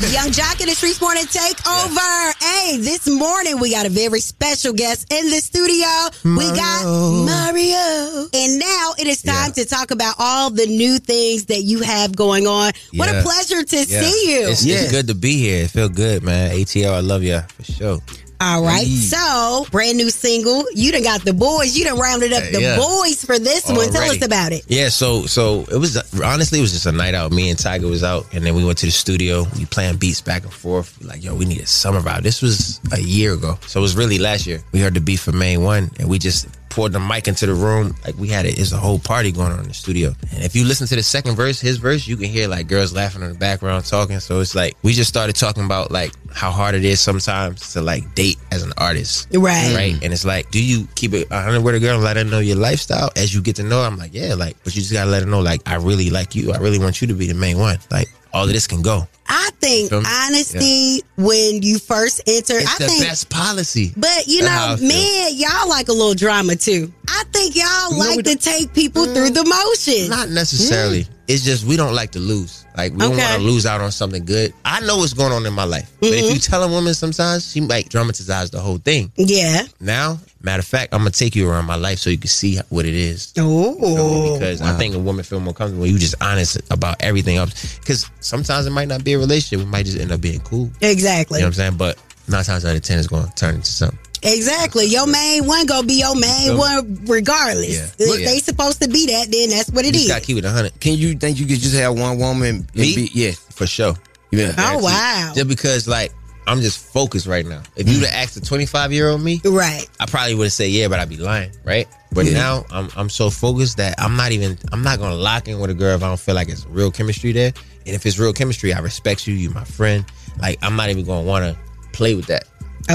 <laughs> Yung Joc in the Streetz Morning Takeover. Hey, this morning we got a very special guest in the studio. We got Mario. And now it is time to talk about all the new things that you have going on. What a pleasure to Yeah. see you. It's, it's good to be here. It feel good, man. ATL, I love ya for sure. All right. So, brand new single. You done got the boys. You done rounded up the Yeah. boys for this one. Tell us about it. Yeah, so so it was honestly it was just a night out. Me and Tyga was out, and then we went to the studio. We playing beats back and forth. Like, yo, we need a summer vibe. This was a year ago, so it was really last year. We heard the beat for Main One, and we just poured the mic into the room. Like we had it. It's a whole party going on in the studio. And if you listen to the second verse, his verse, you can hear like girls laughing in the background talking. So it's like we just started talking about like how hard it is sometimes to like date as an artist. Right. Right. And it's like, do you keep it 100 with a girl and let her know your lifestyle as you get to know her? I'm like, yeah, like, but you just gotta let her know, like, I really like you. I really want you to be the main one. Like, all of this can go. I think honesty when you first enter, It's I the think best policy. But you know, man, y'all like a little drama too. I think y'all like to take people through mm. the motions. Not necessarily. It's just we don't like to lose. Like we don't want to lose out on something good. I know what's going on in my life, but if Mhm. you tell a woman sometimes, she might dramatize the whole thing. Yeah. Now, matter of fact, I'm gonna take you around my life so you can see what it is. Oh, because I think a woman feel more comfortable when you just honest about everything else. Because sometimes it might not be a relationship; it might just end up being cool. Exactly. You know what I'm saying? But nine times out of ten, it's going to turn into something. Exactly. Your main one gonna be your main So- one regardless. Yeah. If Yeah. they supposed to be that, then that's what it you is. gotta keep it 100. Can you think you could just have one woman? Me? Be, yeah. For sure. Yeah. Oh, wow. Just because, like, I'm just focused right now. If you'd have asked a 25 year old me, right, I probably would have said yeah, but I'd be lying, right? But Yeah. now I'm I'm so focused that I'm not even I'm not gonna lock in with a girl if I don't feel like it's real chemistry there. And if it's real chemistry, I respect you. You're my friend. Like I'm not even gonna want to play with that.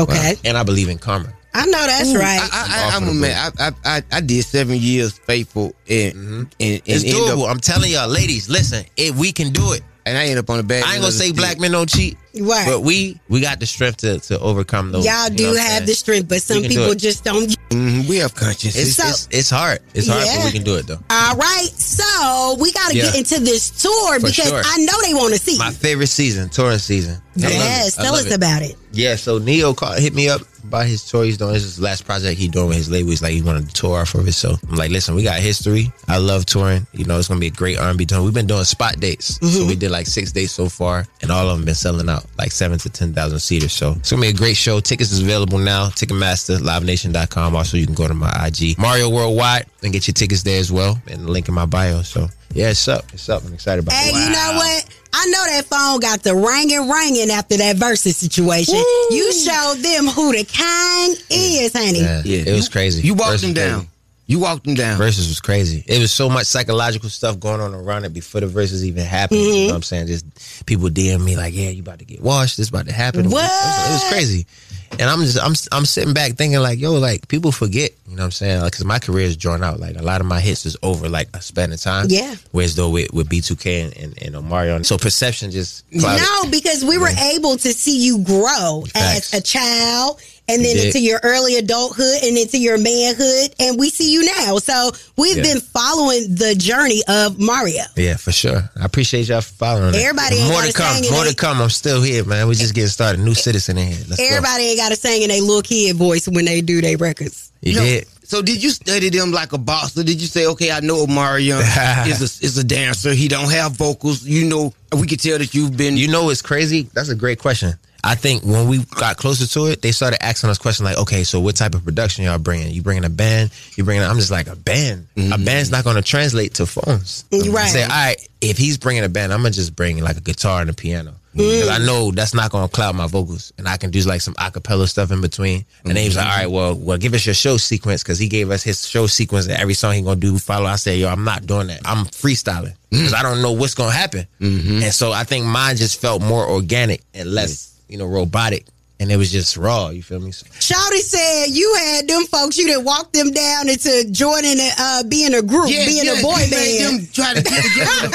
Okay. And I believe in karma. I know that's Ooh, right. I, I, off I, I'm a man. I, I, I, I did seven years faithful and mm-hmm. and, and It's doable. up- I'm telling y'all, ladies, listen, if we can do it. And I end up on the bad. I ain't gonna say stick. black men don't cheat, Right. but we we got the strength to to overcome those. Y'all you do know have the strength, but some We can do people just don't get Mhm, we have conscience. It's, So- it's, it's hard. It's hard, Yeah. but we can do it though. All right, so we got to Yeah. get into this tour For because sure. I know they want to see. My favorite season, touring season. I love it. yes, tell us it. about it. Yeah, so Ne-Yo called, hit me up about his tour he's doing. This is his last project he doing with his label. He's like he wanted to tour off of it. So I'm like, listen, we got history. I love touring. You know, it's gonna be a great R&B tour. We've been doing spot dates, Mm-hmm. so we did like six dates so far, and all of them been selling out like seven to ten thousand seaters. So it's gonna be a great show. Tickets is available now. Ticketmaster, LiveNation.com. Also, you can go to my IG, Mario Worldwide, and get your tickets there as well. And the link in my bio. So yeah, it's up. It's up. I'm excited about Hey, it. you know what? I know that phone got the ringing, ringing after that versus situation. You showed them who the king is, honey. Yeah, it was crazy. You walked Versus them down. crazy. You walked them down. Versus was crazy. It was so much psychological stuff going on around it before the verses even happened. Mm-hmm. You know what I'm saying? Just people DM me like, "Yeah, you about to get washed. This about to happen." It was, it was- it was crazy. And I'm just I'm I'm sitting back thinking like, yo, like people forget. You know what I'm saying? Like, cause my career is drawn out. Like a lot of my hits is over like a span of time. Yeah. Whereas though with, with B2K and, and, and Omarion, so perception just clouded. No, because we were able to see you grow Facts. as a child and then You into your early adulthood and into your manhood. And we see you now. So we've Yeah. been following the journey of Mario. Yeah, for sure. I appreciate y'all for following. it. Everybody ain't more to gotta come. sing in More they- to come. I'm still here, man. We just getting started. New citizen in here. Let's go. Everybody ain't got to sing in a little kid voice when they do their records. You No. did. So did you study them like a boss, or did you say, okay, I know Omarion <laughs> is a is a dancer. He don't have vocals. You know, we could tell that you've been. You know it's crazy? That's a great question. I think when we got closer to it, they started asking us questions like, okay, so what type of production y'all bringing? You bringing a band? You bringing? I'm just like a band. A mm-hmm. band's not going to translate to phones. Mm, right. Say, all right, if he's bringing a band, I'm gonna just bring like a guitar and a piano. Mm. Because I know that's not gonna cloud my vocals, and I can do like some acapella stuff in between. And then he was like, "All right, well, well, give us your show sequence," because he gave us his show sequence and every song he gonna do follow. I said, "Yo, I'm not doing that. I'm freestyling because mm. I don't know what's gonna happen." Mm-hmm. And so I think mine just felt more organic and less, you know, robotic, and it was just raw. You feel me? So, Shawty said you had them folks, you didn't walk them down into joining, a, uh, being a group, Yes, being yes, a boy you made band. them try to get together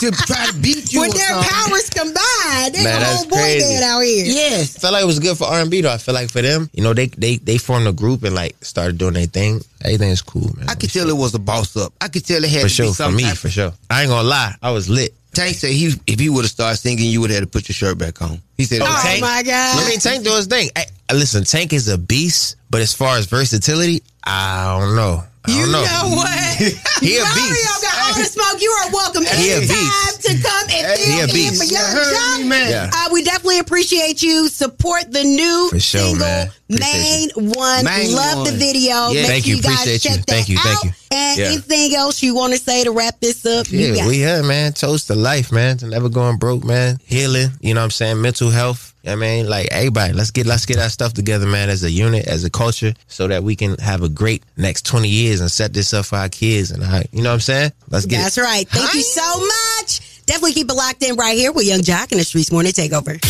to <laughs> try to beat you. With or their something. powers combined, they Man, a that's whole boy crazy. band out here. Yes. I felt like it was good for R and B though. I feel like for them, you know, they they they formed a group and like started doing their thing. Everything is cool, man. I could tell it was a boss up. I could tell it had for to sure be for me, for sure. I ain't gonna lie, I was lit. Tank said he if he would have started singing, you would have had to put your shirt back on. He said, Oh, Tank? my God. I mean, Tank do his thing. Hey, listen, Tank is a beast, but as far as versatility, I don't know. I You don't know. know what? <laughs> he a Mario beast. got all the smoke. You are welcome He anytime beast. to come and He a fill in beast. for your You heard job. man. Yeah. Uh, we definitely appreciate you. Support the new For sure, single, man. Main One. Main Love the video. Yeah. Make Thank sure you. you guys Appreciate you. check that Thank you. out. Thank you. And Yeah. anything else you want to say to wrap this up? Yeah, got we here, man. Toast to life, man. To never going broke, man. Healing, you know what I'm saying? Mental health. You know what I mean, like everybody, let's get let's get our stuff together, man, as a unit, as a culture, so that we can have a great next 20 years and set this up for our kids and our, you know what I'm saying? Let's get That's it. right. Thank you so much. Definitely keep it locked in right here with Yung Joc and the Streetz Morning Takeover.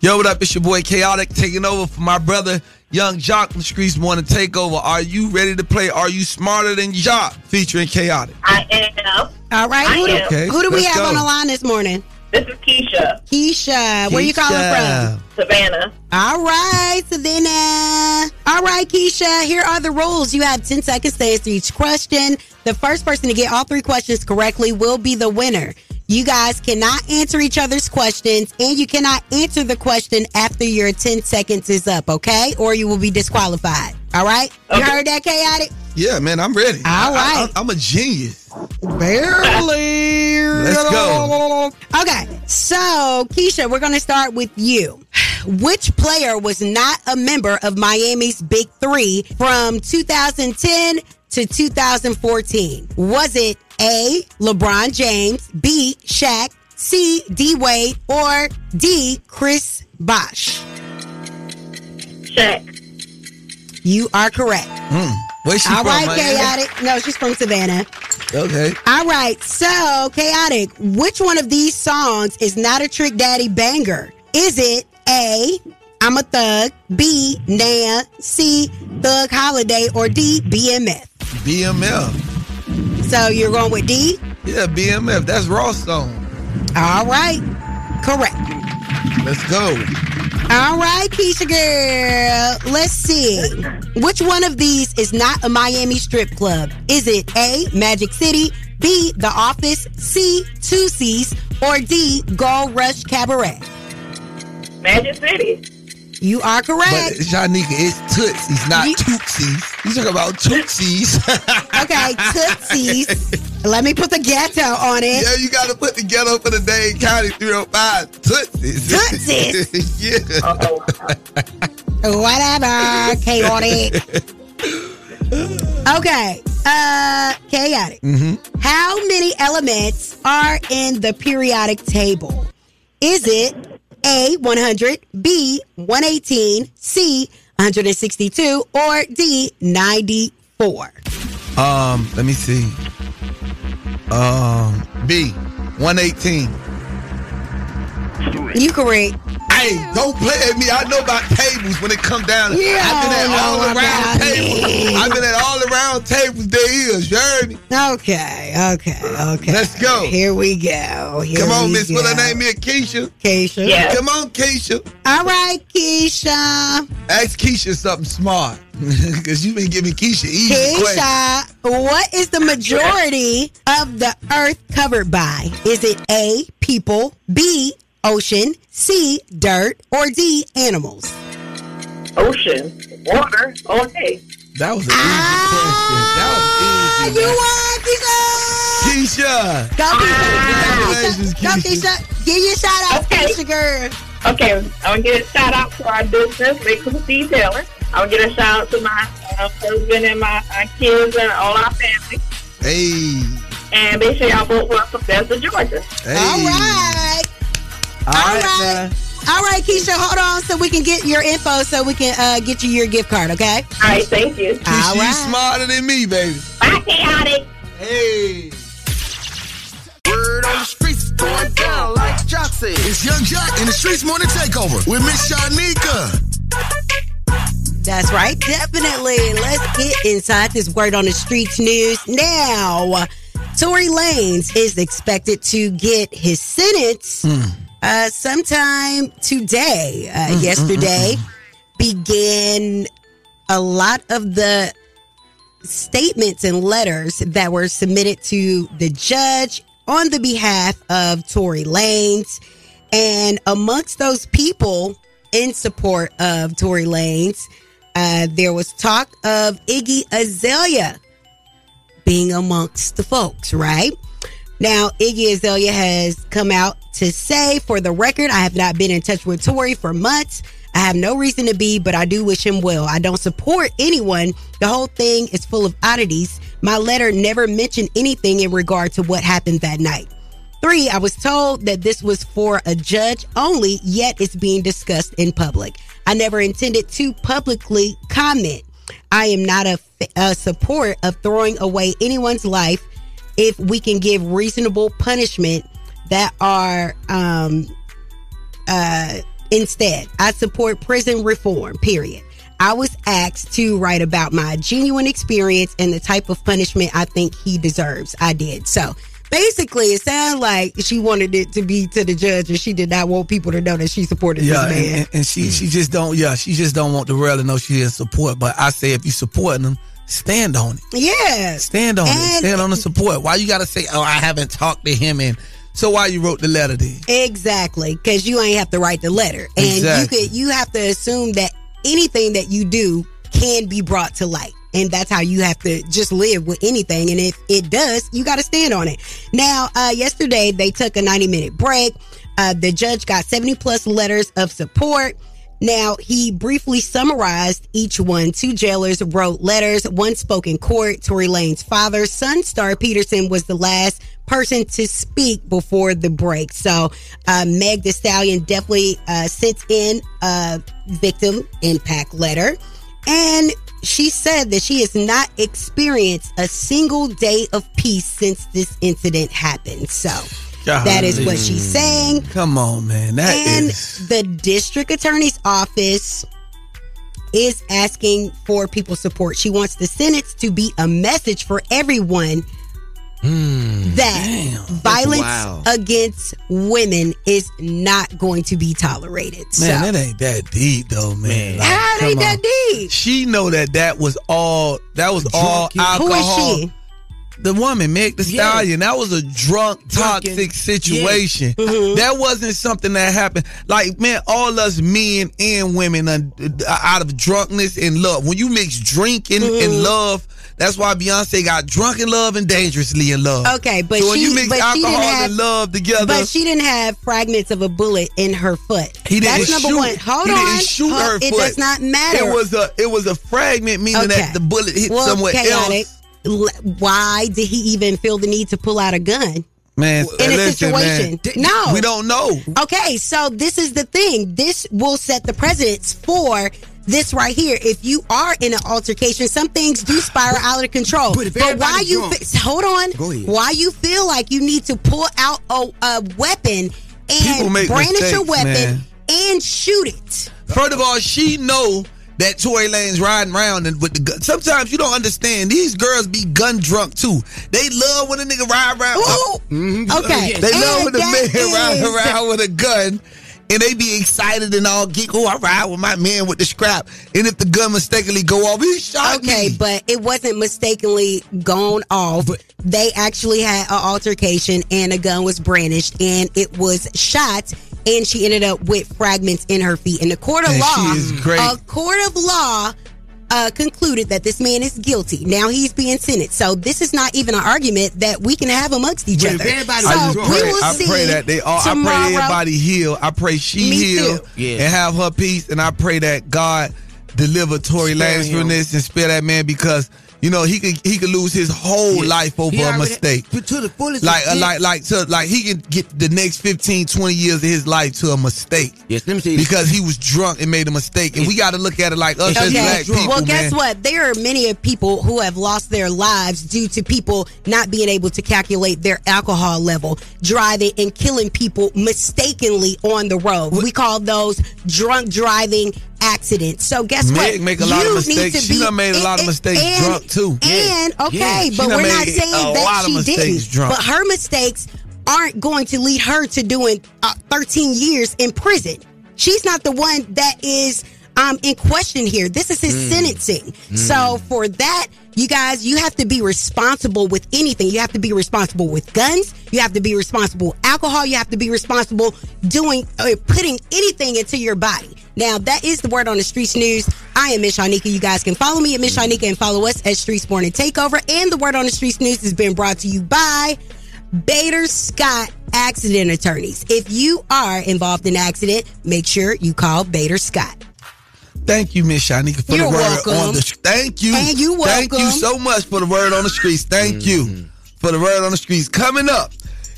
Yo, what up? It's your boy Khaotic taking over for my brother Yung Joc from the Streetz Morning Takeover. Are you ready to play? Are you smarter than Joc? Featuring Khaotic. I am. All right. Who, do, Okay, who do we have go. on the line this morning? This is Keisha, Keisha. Where you calling from? Savannah. All right, Savannah. All right, Keisha. Here are the rules. You have 10 seconds to answer each question. The first person to get all three questions correctly will be the winner. You guys cannot answer each other's questions, and you cannot answer the question after your 10 seconds is up, okay? Or you will be disqualified. All right? You heard that, Khaotic? Yeah, man, I'm ready. All right. I, am a genius. Barely. Let's go. Okay, so Keisha, we're going to start with you. Which player was not a member of Miami's Big Three from 2010 to 2014? Was it A. LeBron James, B. Shaq, C. D. Wade, or D. Chris Bosh? Shaq. You are correct. Hmm. Where's she All from? right, Miami? Khaotic. No, she's from Savannah. Okay. All right, so Khaotic. Which one of these songs is not a Trick Daddy banger? Is it A, I'm a Thug, B, Nan, C, Thug Holiday, or D, BMF? BMF. So you're going with D? Yeah, BMF. That's Ross song. All right, correct. Let's go. All right, Keisha girl. Let's see. Which one of these is not a Miami strip club? Is it A, Magic City, B, The Office, C, Tootsies, or D, Gold Rush Cabaret? Magic City. You are But correct. Shanika, it's Tootsies, not Tootsies. You talking about Tootsies. <laughs> okay, Tootsies. Let me put the ghetto on it. Yeah, you got to put the ghetto for the Dade County 305. Tootsies. Tootsies. <laughs> yeah. <laughs> Whatever, Khaotic. Okay, uh, Khaotic. Mm-hmm. How many elements are in the periodic table? Is it A, 100, B, 118, C, 162, or D, 94? Um, let me see. Um, B, 118. You correct. Hey, don't play at me. I know about tables when it come down. You I've been at don't all around tables. I've been at all around tables there is. You heard me? Okay, okay, okay. Let's go. Here we go. Here Come on, we Miss. What her go. name is? Keisha. Keisha. Yeah. Come on, Keisha. All right, Keisha. Ask Keisha something smart. <laughs> Because you've been giving Keisha easy questions. Keisha, what is the majority of the earth covered by? Is it A, people, B, ocean, C, dirt, or D, animals? Ocean. Water. Okay. That was an easy question. That was easy. You man. won, Keisha. Keisha. Go, Congratulations, Keisha. Go, Keisha. Give your shout out, Okay. Keisha girl. Okay, I'm gonna get a shout out to our business, Maple Steve Taylor. I'm gonna get a shout out to my uh, husband and my uh, kids and all our family. Hey. And make sure y'all vote for us for Bethesda, Georgia. Hey. All right. All right, right. All right, Keisha, hold on so we can get your info so we can uh, get you your gift card, okay? All right, thank you. Keisha, All you right. smarter than me, baby. Bye, Khaotic. Hey. Word on the streets going down like Joc said. It's Yung Joc in the Streetz Morning Takeover with Miss Shanika. That's right, definitely. Let's get inside this word on the streets news now. Tory Lanez is expected to get his sentence uh, sometime today. Uh, yesterday began a lot of the statements and letters that were submitted to the judge on the behalf of Tory Lanez. And amongst those people in support of Tory Lanez, uh, there was talk of Iggy Azalea being amongst the folks, right? Now, Iggy Azalea has come out to say, for the record, I have not been in touch with Tory for months. I have no reason to be, but I do wish him well. I don't support anyone. The whole thing is full of oddities. My letter never mentioned anything in regard to what happened that night. Three, I was told that this was for a judge only, yet it's being discussed in public. I never intended to publicly comment. I am not a, a support of throwing away anyone's life if we can give reasonable punishment that are um uh instead. I support prison reform period. I was asked to write about my genuine experience and the type of punishment i think he deserves. I did. So basically it sounds like she wanted it to be to the judge and she did not want people to know that she supported Yeah, this man. and, and- she she just don't yeah she just don't want the world to know she in support. But I say if you supporting them, stand on it. yeah Stand on it. Stand on the support. Why you got to say oh I haven't talked to him and so why you wrote the letter then? Exactly, because you ain't have to write the letter, and Exactly. you could you have to assume that anything that you do can be brought to light, and that's how you have to just live with anything. And if it does, you got to stand on it. Now, uh, yesterday they took a ninety minute break. Uh, the judge got seventy plus letters of support. Now, he briefly summarized each one. Two jailers wrote letters. One spoke in court. Tory Lane's father, Sonstar Peterson, was the last person to speak before the break. So, uh, Meg the Stallion definitely uh, sent in a victim impact letter. And she said that she has not experienced a single day of peace since this incident happened. So, that is what she's saying Come on, man. That and is the district attorney's office is asking for people's support. She wants the sentence to be a message for everyone hmm. that violence wow. against women is not going to be tolerated. Man, so, that ain't that deep though, man. Like, How it ain't come that deep? She know that that was all that was all Who is alcohol. she? The woman, Meg the Yeah. Stallion, that was a drunk, Drunken. toxic situation. Yeah. Mhm. That wasn't something that happened. Like, man, all us men and women uh, out of drunkenness and love. When you mix drinking Mhm. and love, that's why Beyonce got drunk in love and dangerously in love. Okay, but so when she, you mix alcohol didn't have, and love together, But she didn't have fragments of a bullet in her foot. He didn't That's number shoot. one. Hold he on. didn't shoot Hold- her It foot. does not matter. It was a it was a fragment, meaning Okay. that the bullet hit well, somewhere Khaotic. else. Why did he even feel the need to pull out a gun? Man, in a listen, situation. man. No. we don't know. Okay, so this is the thing. This will set the precedence for this right here. If you are in an altercation, some things do spiral out of control. But, why you fe- hold on? Why you feel like you need to pull out a, a weapon and brandish a weapon man. and shoot it? First of all, she know that Tory Lane's riding around and with the gun. Sometimes you don't understand. These girls be gun drunk too. They love when a nigga ride around. Ooh. Uh, mm-hmm. Okay. They love when a man <laughs> ride around with a gun. And they be excited and all geek. Oh, I ride with my man with the scrap. And if the gun mistakenly go off, he shot Okay, me. but it wasn't mistakenly gone off. they actually had an altercation and a gun was brandished and it was shot and she ended up with fragments in her feet. In the court of law, she is great. a court of law uh, concluded that this man is guilty. Now he's being sentenced. So this is not even an argument that we can have amongst each But other. everybody so I just we pray, will I see pray that they all. I pray everybody heal. I pray she Me heal too. Yeah. and have her peace. And I pray that God deliver Tory Spare Lanez from this and spare that man because you know he could he could lose his whole Yeah. life over He a mistake. To, to the fullest Like, uh, extent. like, like, so, like, he can get the next 15, 20 years of his life to a mistake Yes, let me see. because he was drunk and made a mistake. And we got to look at it like us as black people, well, guess man. what? There are many of people who have lost their lives due to people not being able to calculate their alcohol level, driving and killing people mistakenly on the road. We call those drunk driving accidents. So guess what? Meg make a lot of You mistakes. need to She be- done made a lot of mistakes and- drunk, too. And okay, Yeah. But we're not saying that she didn't. drunk. But her mistakes aren't going to lead her to doing uh, 13 years in prison. She's not the one that is um, in question here. This is his Mm. sentencing. Mm. So for that, you guys, you have to be responsible with anything. You have to be responsible with guns. You have to be responsible with alcohol. You have to be responsible doing uh, putting anything into your body. Now that is the word on the streets news. I am Miss Shanika. You guys can follow me at Miss Shanika and follow us at Streetz Morning Takeover. And the word on the streets news has been brought to you by Bader Scott Accident Attorneys. If you are involved in an accident, make sure you call Bader Scott. Thank you, Miss Shanika, for You're the word welcome. on the. Thank you, And you Thank you so much for the word on the streets. Thank Mm-hmm. you for the word on the streets. Coming up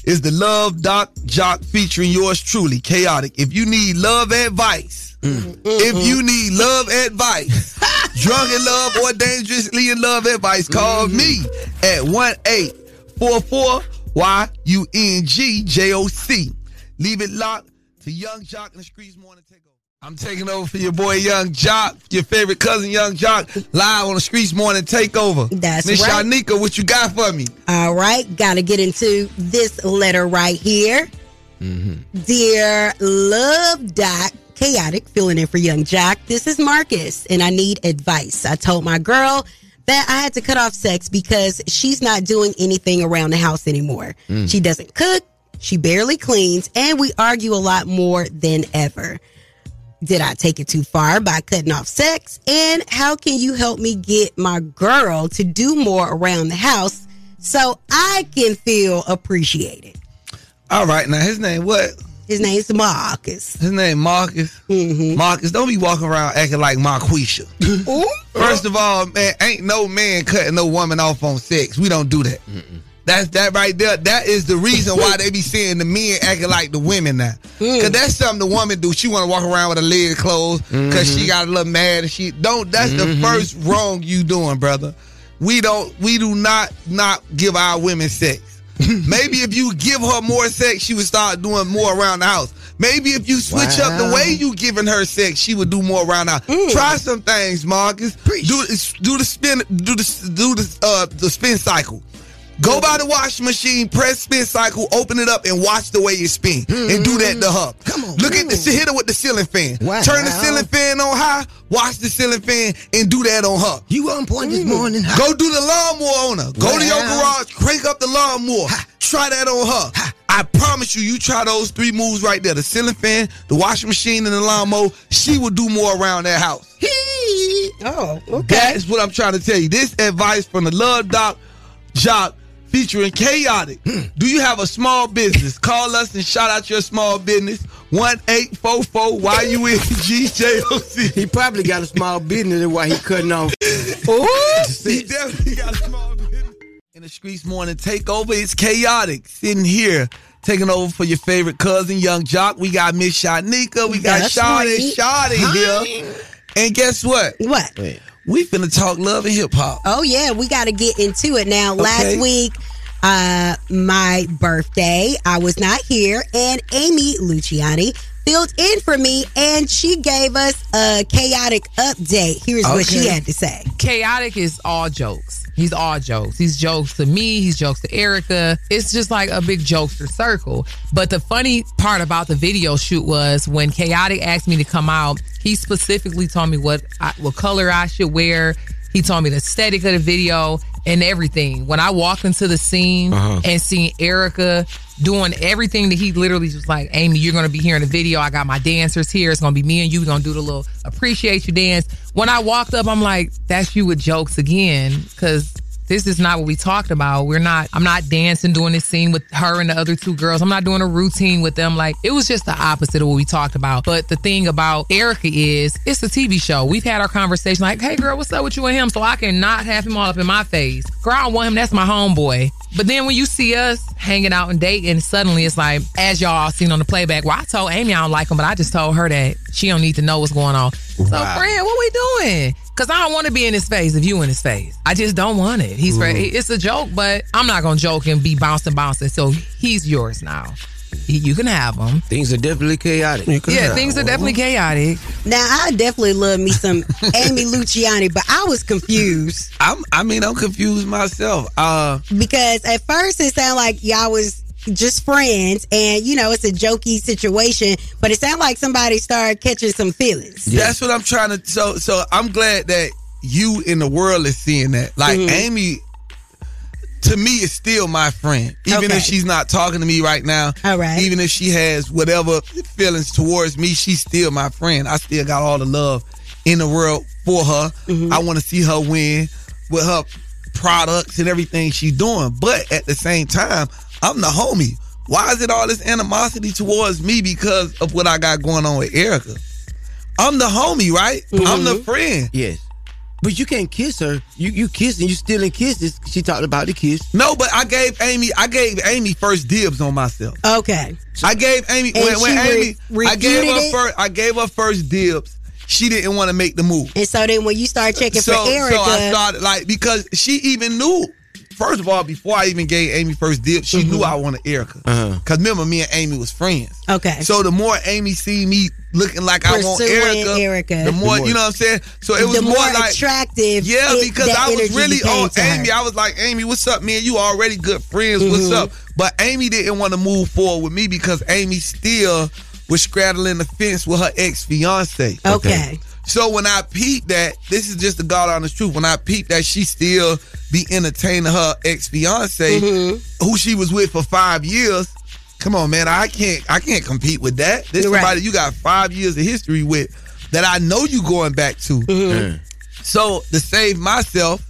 is the Love Doc Joc featuring yours truly, Khaotic. If you need love advice, Mm. if you need love advice, <laughs> drunk in love or dangerously in love advice, call Mm-hmm. me at one eight four four Y U N G J O C. Leave it locked to Yung Joc and the Streetz Morning Takeover. I'm taking over for your boy Yung Joc, your favorite cousin Yung Joc, live on the Streetz Morning Takeover. That's Miss right. Shanika, what you got for me? All right, got to get into this letter right here. Dear Love Doc, Khaotic, filling in for Yung Joc. This is Marcus, and I need advice. I told my girl that I had to cut off sex because she's not doing anything around the house anymore. Mm. She doesn't cook, she barely cleans, and we argue a lot more than ever. Did I take it too far by cutting off sex? And how can you help me get my girl to do more around the house so I can feel appreciated? All right, now his name what? His name's Marcus. His name Marcus. Mm-hmm. Marcus, don't be walking around acting like Marquisha. <laughs> First of all, man, ain't no man cutting no woman off on sex. We don't do that. That's that right there. That is the reason why they be seeing the men acting like the women now. Cause that's something the woman do. She want to walk around with her legs closed because she got a little mad and she don't. That's the Mhm. first wrong you doing, brother. We don't. We do not not give our women sex. <laughs> Maybe if you give her more sex, she would start doing more around the house. Maybe if you switch up the way you giving her sex, she would do more around the house. Try some things, Marcus. Do do the spin, do the do the uh the spin cycle. Go by the washing machine, press spin cycle, open it up, and watch the way it spin. And do that to her. Come on. Look at the hit her with the ceiling fan. Wow. Turn the ceiling fan on high, watch the ceiling fan, and do that on her. You on point this mm. morning. Go do the lawnmower on her. Go to your garage, crank up the lawnmower. Try that on her. I promise you, you try those three moves right there: the ceiling fan, the washing machine, and the lawnmower. She will do more around that house. Oh, okay. That's what I'm trying to tell you. This advice from the Love Doc Joc featuring Khaotic. Hmm. Do you have a small business? Call us and shout out your small business. 1 844 YUNGJOC. He probably got a small business that's why he cutting off. he definitely got a small business. In the Streetz morning takeover, it's Khaotic. Sitting here, taking over for your favorite cousin, Yung Joc. We got Miss Shanika. We got That's Shawty. Shawty here. And guess what? What? We finna talk love and hip hop. Oh yeah, we got to get into it now. Last week, uh, my birthday, I was not here, and Amy Luciani filled in for me, and she gave us a chaotic update. Here's what she had to say. Khaotic is all jokes. He's all jokes. He's jokes to me. He's jokes to Erica. It's just like a big jokester circle. But the funny part about the video shoot was when Khaotic asked me to come out, he specifically told me what I, what color I should wear. He told me the aesthetic of the video and everything. When I walked into the scene Uh-huh. and seen Erica doing everything that he literally just like, Amy, you're gonna be here in the video. I got my dancers here. It's gonna be me and you. We're gonna do the little appreciate you dance. When I walked up, I'm like, that's you with jokes again, because this is not what we talked about. We're not, I'm not dancing, doing this scene with her and the other two girls. I'm not doing a routine with them. Like, it was just the opposite of what we talked about. But the thing about Erica is, it's a TV show. We've had our conversation like, hey, girl, what's up with you and him? So I cannot have him all up in my face. Girl, I don't want him. That's my homeboy. But then when you see us hanging out and dating, suddenly it's like, as y'all seen on the playback, well, I told Amy I don't like him, but I just told her that she don't need to know what's going on. So, friend, what we doing? Because I don't want to be in his face if you in his face. I just don't want it. He's Mhm. It's a joke, but I'm not going to joke and be bouncing, bouncing. So he's yours now. You can have him. Things are definitely chaotic. Yeah, things are definitely chaotic. Now, I definitely love me some <laughs> Amy Luciani, but I was confused. I'm, I mean, I'm confused myself. Uh, because at first it sounded like y'all was just friends and you know it's a jokey situation but it sounded like somebody started catching some feelings That's what I'm trying to. So, so I'm glad that you in the world is seeing that. Like Mhm. Amy, to me, is still my friend, even Okay. if she's not talking to me right now. All right. Even if she has whatever feelings towards me, she's still my friend. I still got all the love in the world for her. Mm-hmm. I want to see her win with her products and everything she's doing. But at the same time, I'm the homie. Why is it all this animosity towards me because of what I got going on with Erica? I'm the homie, right? I'm the mm-hmm. friend. Yes. But you can't kiss her. You you kiss and you still in kisses. She talked about the kiss. No, but I gave Amy, I gave Amy first dibs on myself. okay I gave Amy And when, when she Amy, re- I gave her it? first, I gave her first dibs. She didn't want to make the move. and so then when you start checking so, for erica so I started like because she even knew. First of all, before I even gave Amy first dip, she Mm-hmm. knew I wanted Erica. Uh-huh. Cause remember, me and Amy was friends. okay So the more Amy see me looking like I want Pursuing Erica, Erica. the more The more- you know what I'm saying. So it was the more, more, like attractive yeah, it- because that I was really became on. Amy. I was like, Amy, what's up, man? You already good friends. What's Mhm. up? But Amy didn't want to move forward with me because Amy still was straddling the fence with her ex fiance. Okay. So when I peeped that, this is just the God honest truth. When I peeped that she still be entertaining her ex fiance, Mm-hmm. who she was with for five years. Come on, man. I can't I can't compete with that. This Right. somebody you got five years of history with that I know you going back to. Mm-hmm. So to save myself,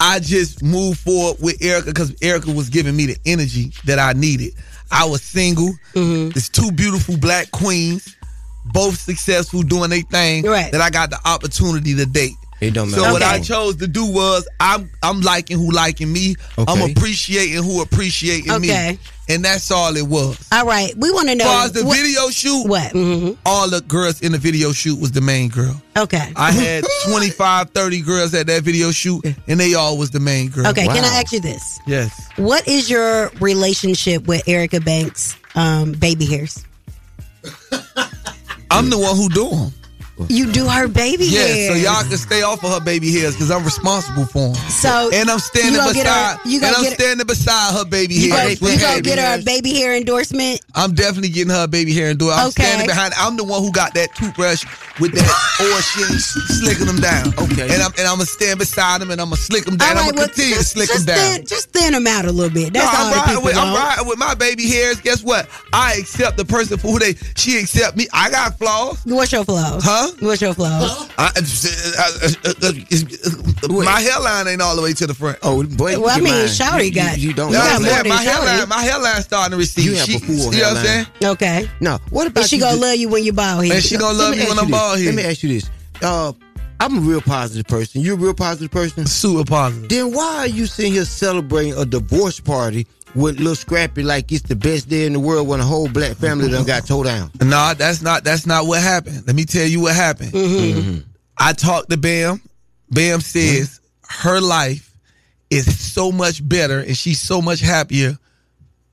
I just moved forward with Erica because Erica was giving me the energy that I needed. I was single. Mm-hmm. There's two beautiful black queens, both successful doing their thing. Right. That I got the opportunity to date. It don't matter. So matter. what I chose to do was I'm I'm liking who liking me. Okay. I'm appreciating who appreciating Okay. me. And that's all it was. all right we want to know As far as the what- video shoot, what Mhm. all the girls in the video shoot was the main girl. okay I <laughs> had 25, 30 girls at that video shoot, and they all was the main girl. okay can i ask you this Yes. what is your relationship with erica banks um baby hairs I'm the one who do them. You do her baby Yeah, hair. so y'all can stay off of her baby hairs because I'm responsible for them. So and I'm standing you gonna get beside, her- you gonna and I'm get her- standing beside her baby You hairs. go, you gonna get her a baby hair endorsement. I'm definitely getting her a baby hair endorsement. I'm Okay. standing behind. I'm the one who got that toothbrush with that oil shit, and slicking them down. Okay. And I'm and I'm gonna stand beside them and I'm gonna slick them down. All right, I'm gonna well, continue just, to slick them down. Thin, just thin them out a little bit. That's no, all I'm the riding people with I'm riding with my baby hairs. Guess what? I accept the person for who they. She accept me. I got flaws. What's your flaws? Huh? What's your flaws? I, uh, uh, uh, uh, my hairline ain't all the way to the front. Oh, boy. Well, I mean, Shawty got. You, you don't you know got more than my hairline, Shawty. my hairline starting to recede. You have She- a full You know what I'm hairline. saying? Okay. No, what about And she you gonna just- love you when you bald head. And she gonna love me me when I'm this. bald Let me ask you this. Uh, I'm a real positive person. You're a real positive person. Super positive. Then why are you sitting here celebrating a divorce party with Lil Scrappy like it's the best day in the world when a whole black family done got towed down? <laughs> Nah, that's not that's not what happened. Let me tell you what happened. Mm-hmm. I talked to Bam. Bam says her life is so much better and she's so much happier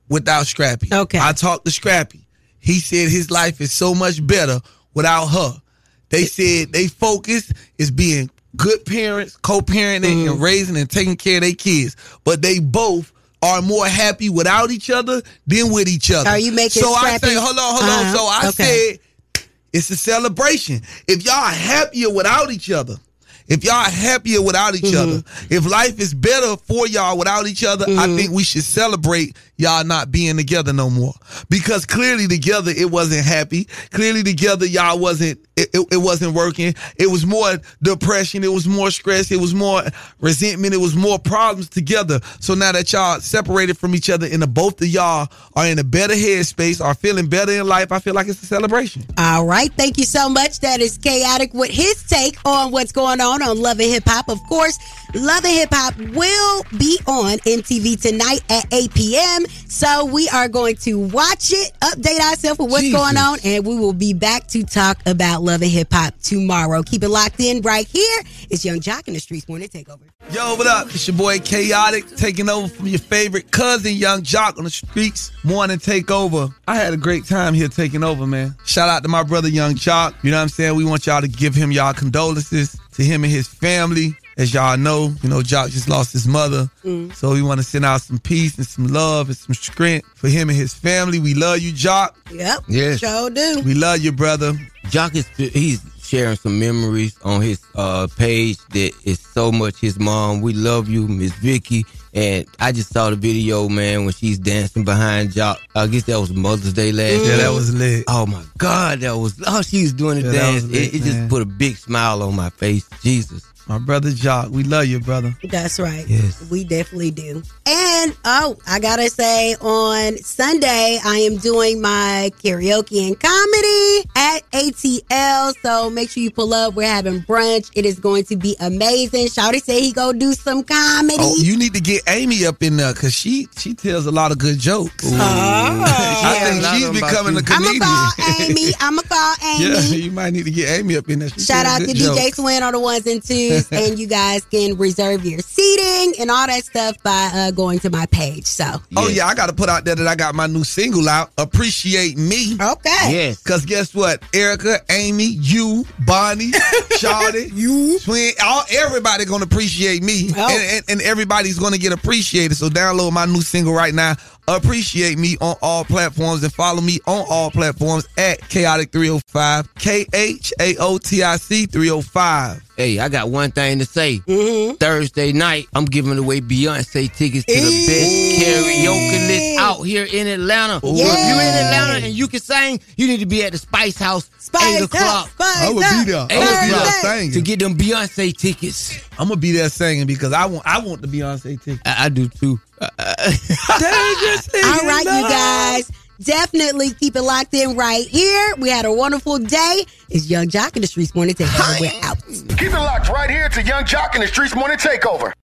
without Scrappy. Okay. I talked to Scrappy. He said his life is so much better without her. They said they focus is being good parents, co-parenting Mm-hmm. and raising and taking care of their kids. But they both are more happy without each other than with each other. Are you making So I Scrappy- say, hold on, hold Uh-huh. on. So I Okay. said it's a celebration. If y'all are happier without each other, if y'all are happier without each Mm-hmm. other, if life is better for y'all without each other, I Mm-hmm. think we should celebrate y'all not being together no more. Because clearly together it wasn't happy. Clearly together y'all wasn't it, it, it wasn't working. It was more depression, it was more stress, it was more resentment, it was more problems together. So now that y'all separated from each other and the both of y'all are in a better headspace, are feeling better in life, I feel like it's a celebration. All right. Thank you so much. That is Khaotic with his take on what's going on on Love and Hip Hop. Of course, Love and Hip Hop will be on MTV tonight at 8 p.m. So we are going to watch it, update ourselves with what's Jesus. going on, and we will be back to talk about Love and Hip Hop tomorrow. Keep it locked in right here. It's Yung Joc in the Streetz Morning Takeover. Yo, what up? It's your boy Khaotic taking over from your favorite cousin, Yung Joc on the Streetz. Morning takeover. I had a great time here taking over, man. Shout out to my brother Yung Joc. You know what I'm saying? We want y'all to give him y'all condolences to him and his family. As y'all know, you know, Joc just lost his mother. So we want to send out some peace and some love and some strength for him and his family. We love you, Joc. Yep. Yes. Sure do. We love you, brother. Joc is he's sharing some memories on his uh, page that is so much his mom. We love you, Miss Vicky. And I just saw the video, man, when she's dancing behind Joc. I guess that was Mother's Day last Yeah, year. that was lit. Oh my God, that was oh she was doing the Yeah, dance. lit, it it just put a big smile on my face. Jesus. My brother Joc. We love you, brother. That's right. Yes. We definitely do. And oh, I gotta say, on Sunday, I am doing my karaoke and comedy at ATL. So make sure you pull up. We're having brunch. It is going to be amazing. Shawty said he go do some comedy. Oh, you need to get Amy up in there because she she tells a lot of good jokes. Oh, <laughs> I think she's of them about becoming a you. I'ma call <laughs> Amy. I'ma call Amy. yeah, you might need to get Amy up in there. She Shout out to good DJ jokes. Swin on the ones and twos, and you guys can reserve your seating and all that stuff by uh, going to my page. So, Oh yeah, I got to put out there that I got my new single out. Appreciate me. okay. Yes. Cause guess what? Erica, Amy, you, Bonnie, <laughs> Shawty, you, Twin, all everybody gonna appreciate me, Oh. and, and, and everybody's gonna get appreciated. So download my new single right now. Appreciate me on all platforms and follow me on all platforms at Khaotic 305. K H A O T I C 305. Hey, I got one thing to say. Mm-hmm. Thursday night, I'm giving away Beyonce tickets to the best karaoke list out here in Atlanta. If you're in Atlanta and you can sing, you need to be at the Spice House, Spice 8 Up, o'clock. Spice I would Up. be there. I Eight would be there o'clock singing. to get them Beyonce tickets. I'm gonna be there singing because I want I want the Beyonce tickets. I, I do too. Uh, uh, <laughs> Dangerously All right, in you guys. Definitely keep it locked in right here. We had a wonderful day. It's Yung Joc in the Streetz Morning Takeover. We're out. Keep it locked right here to Yung Joc in the Streetz Morning Takeover.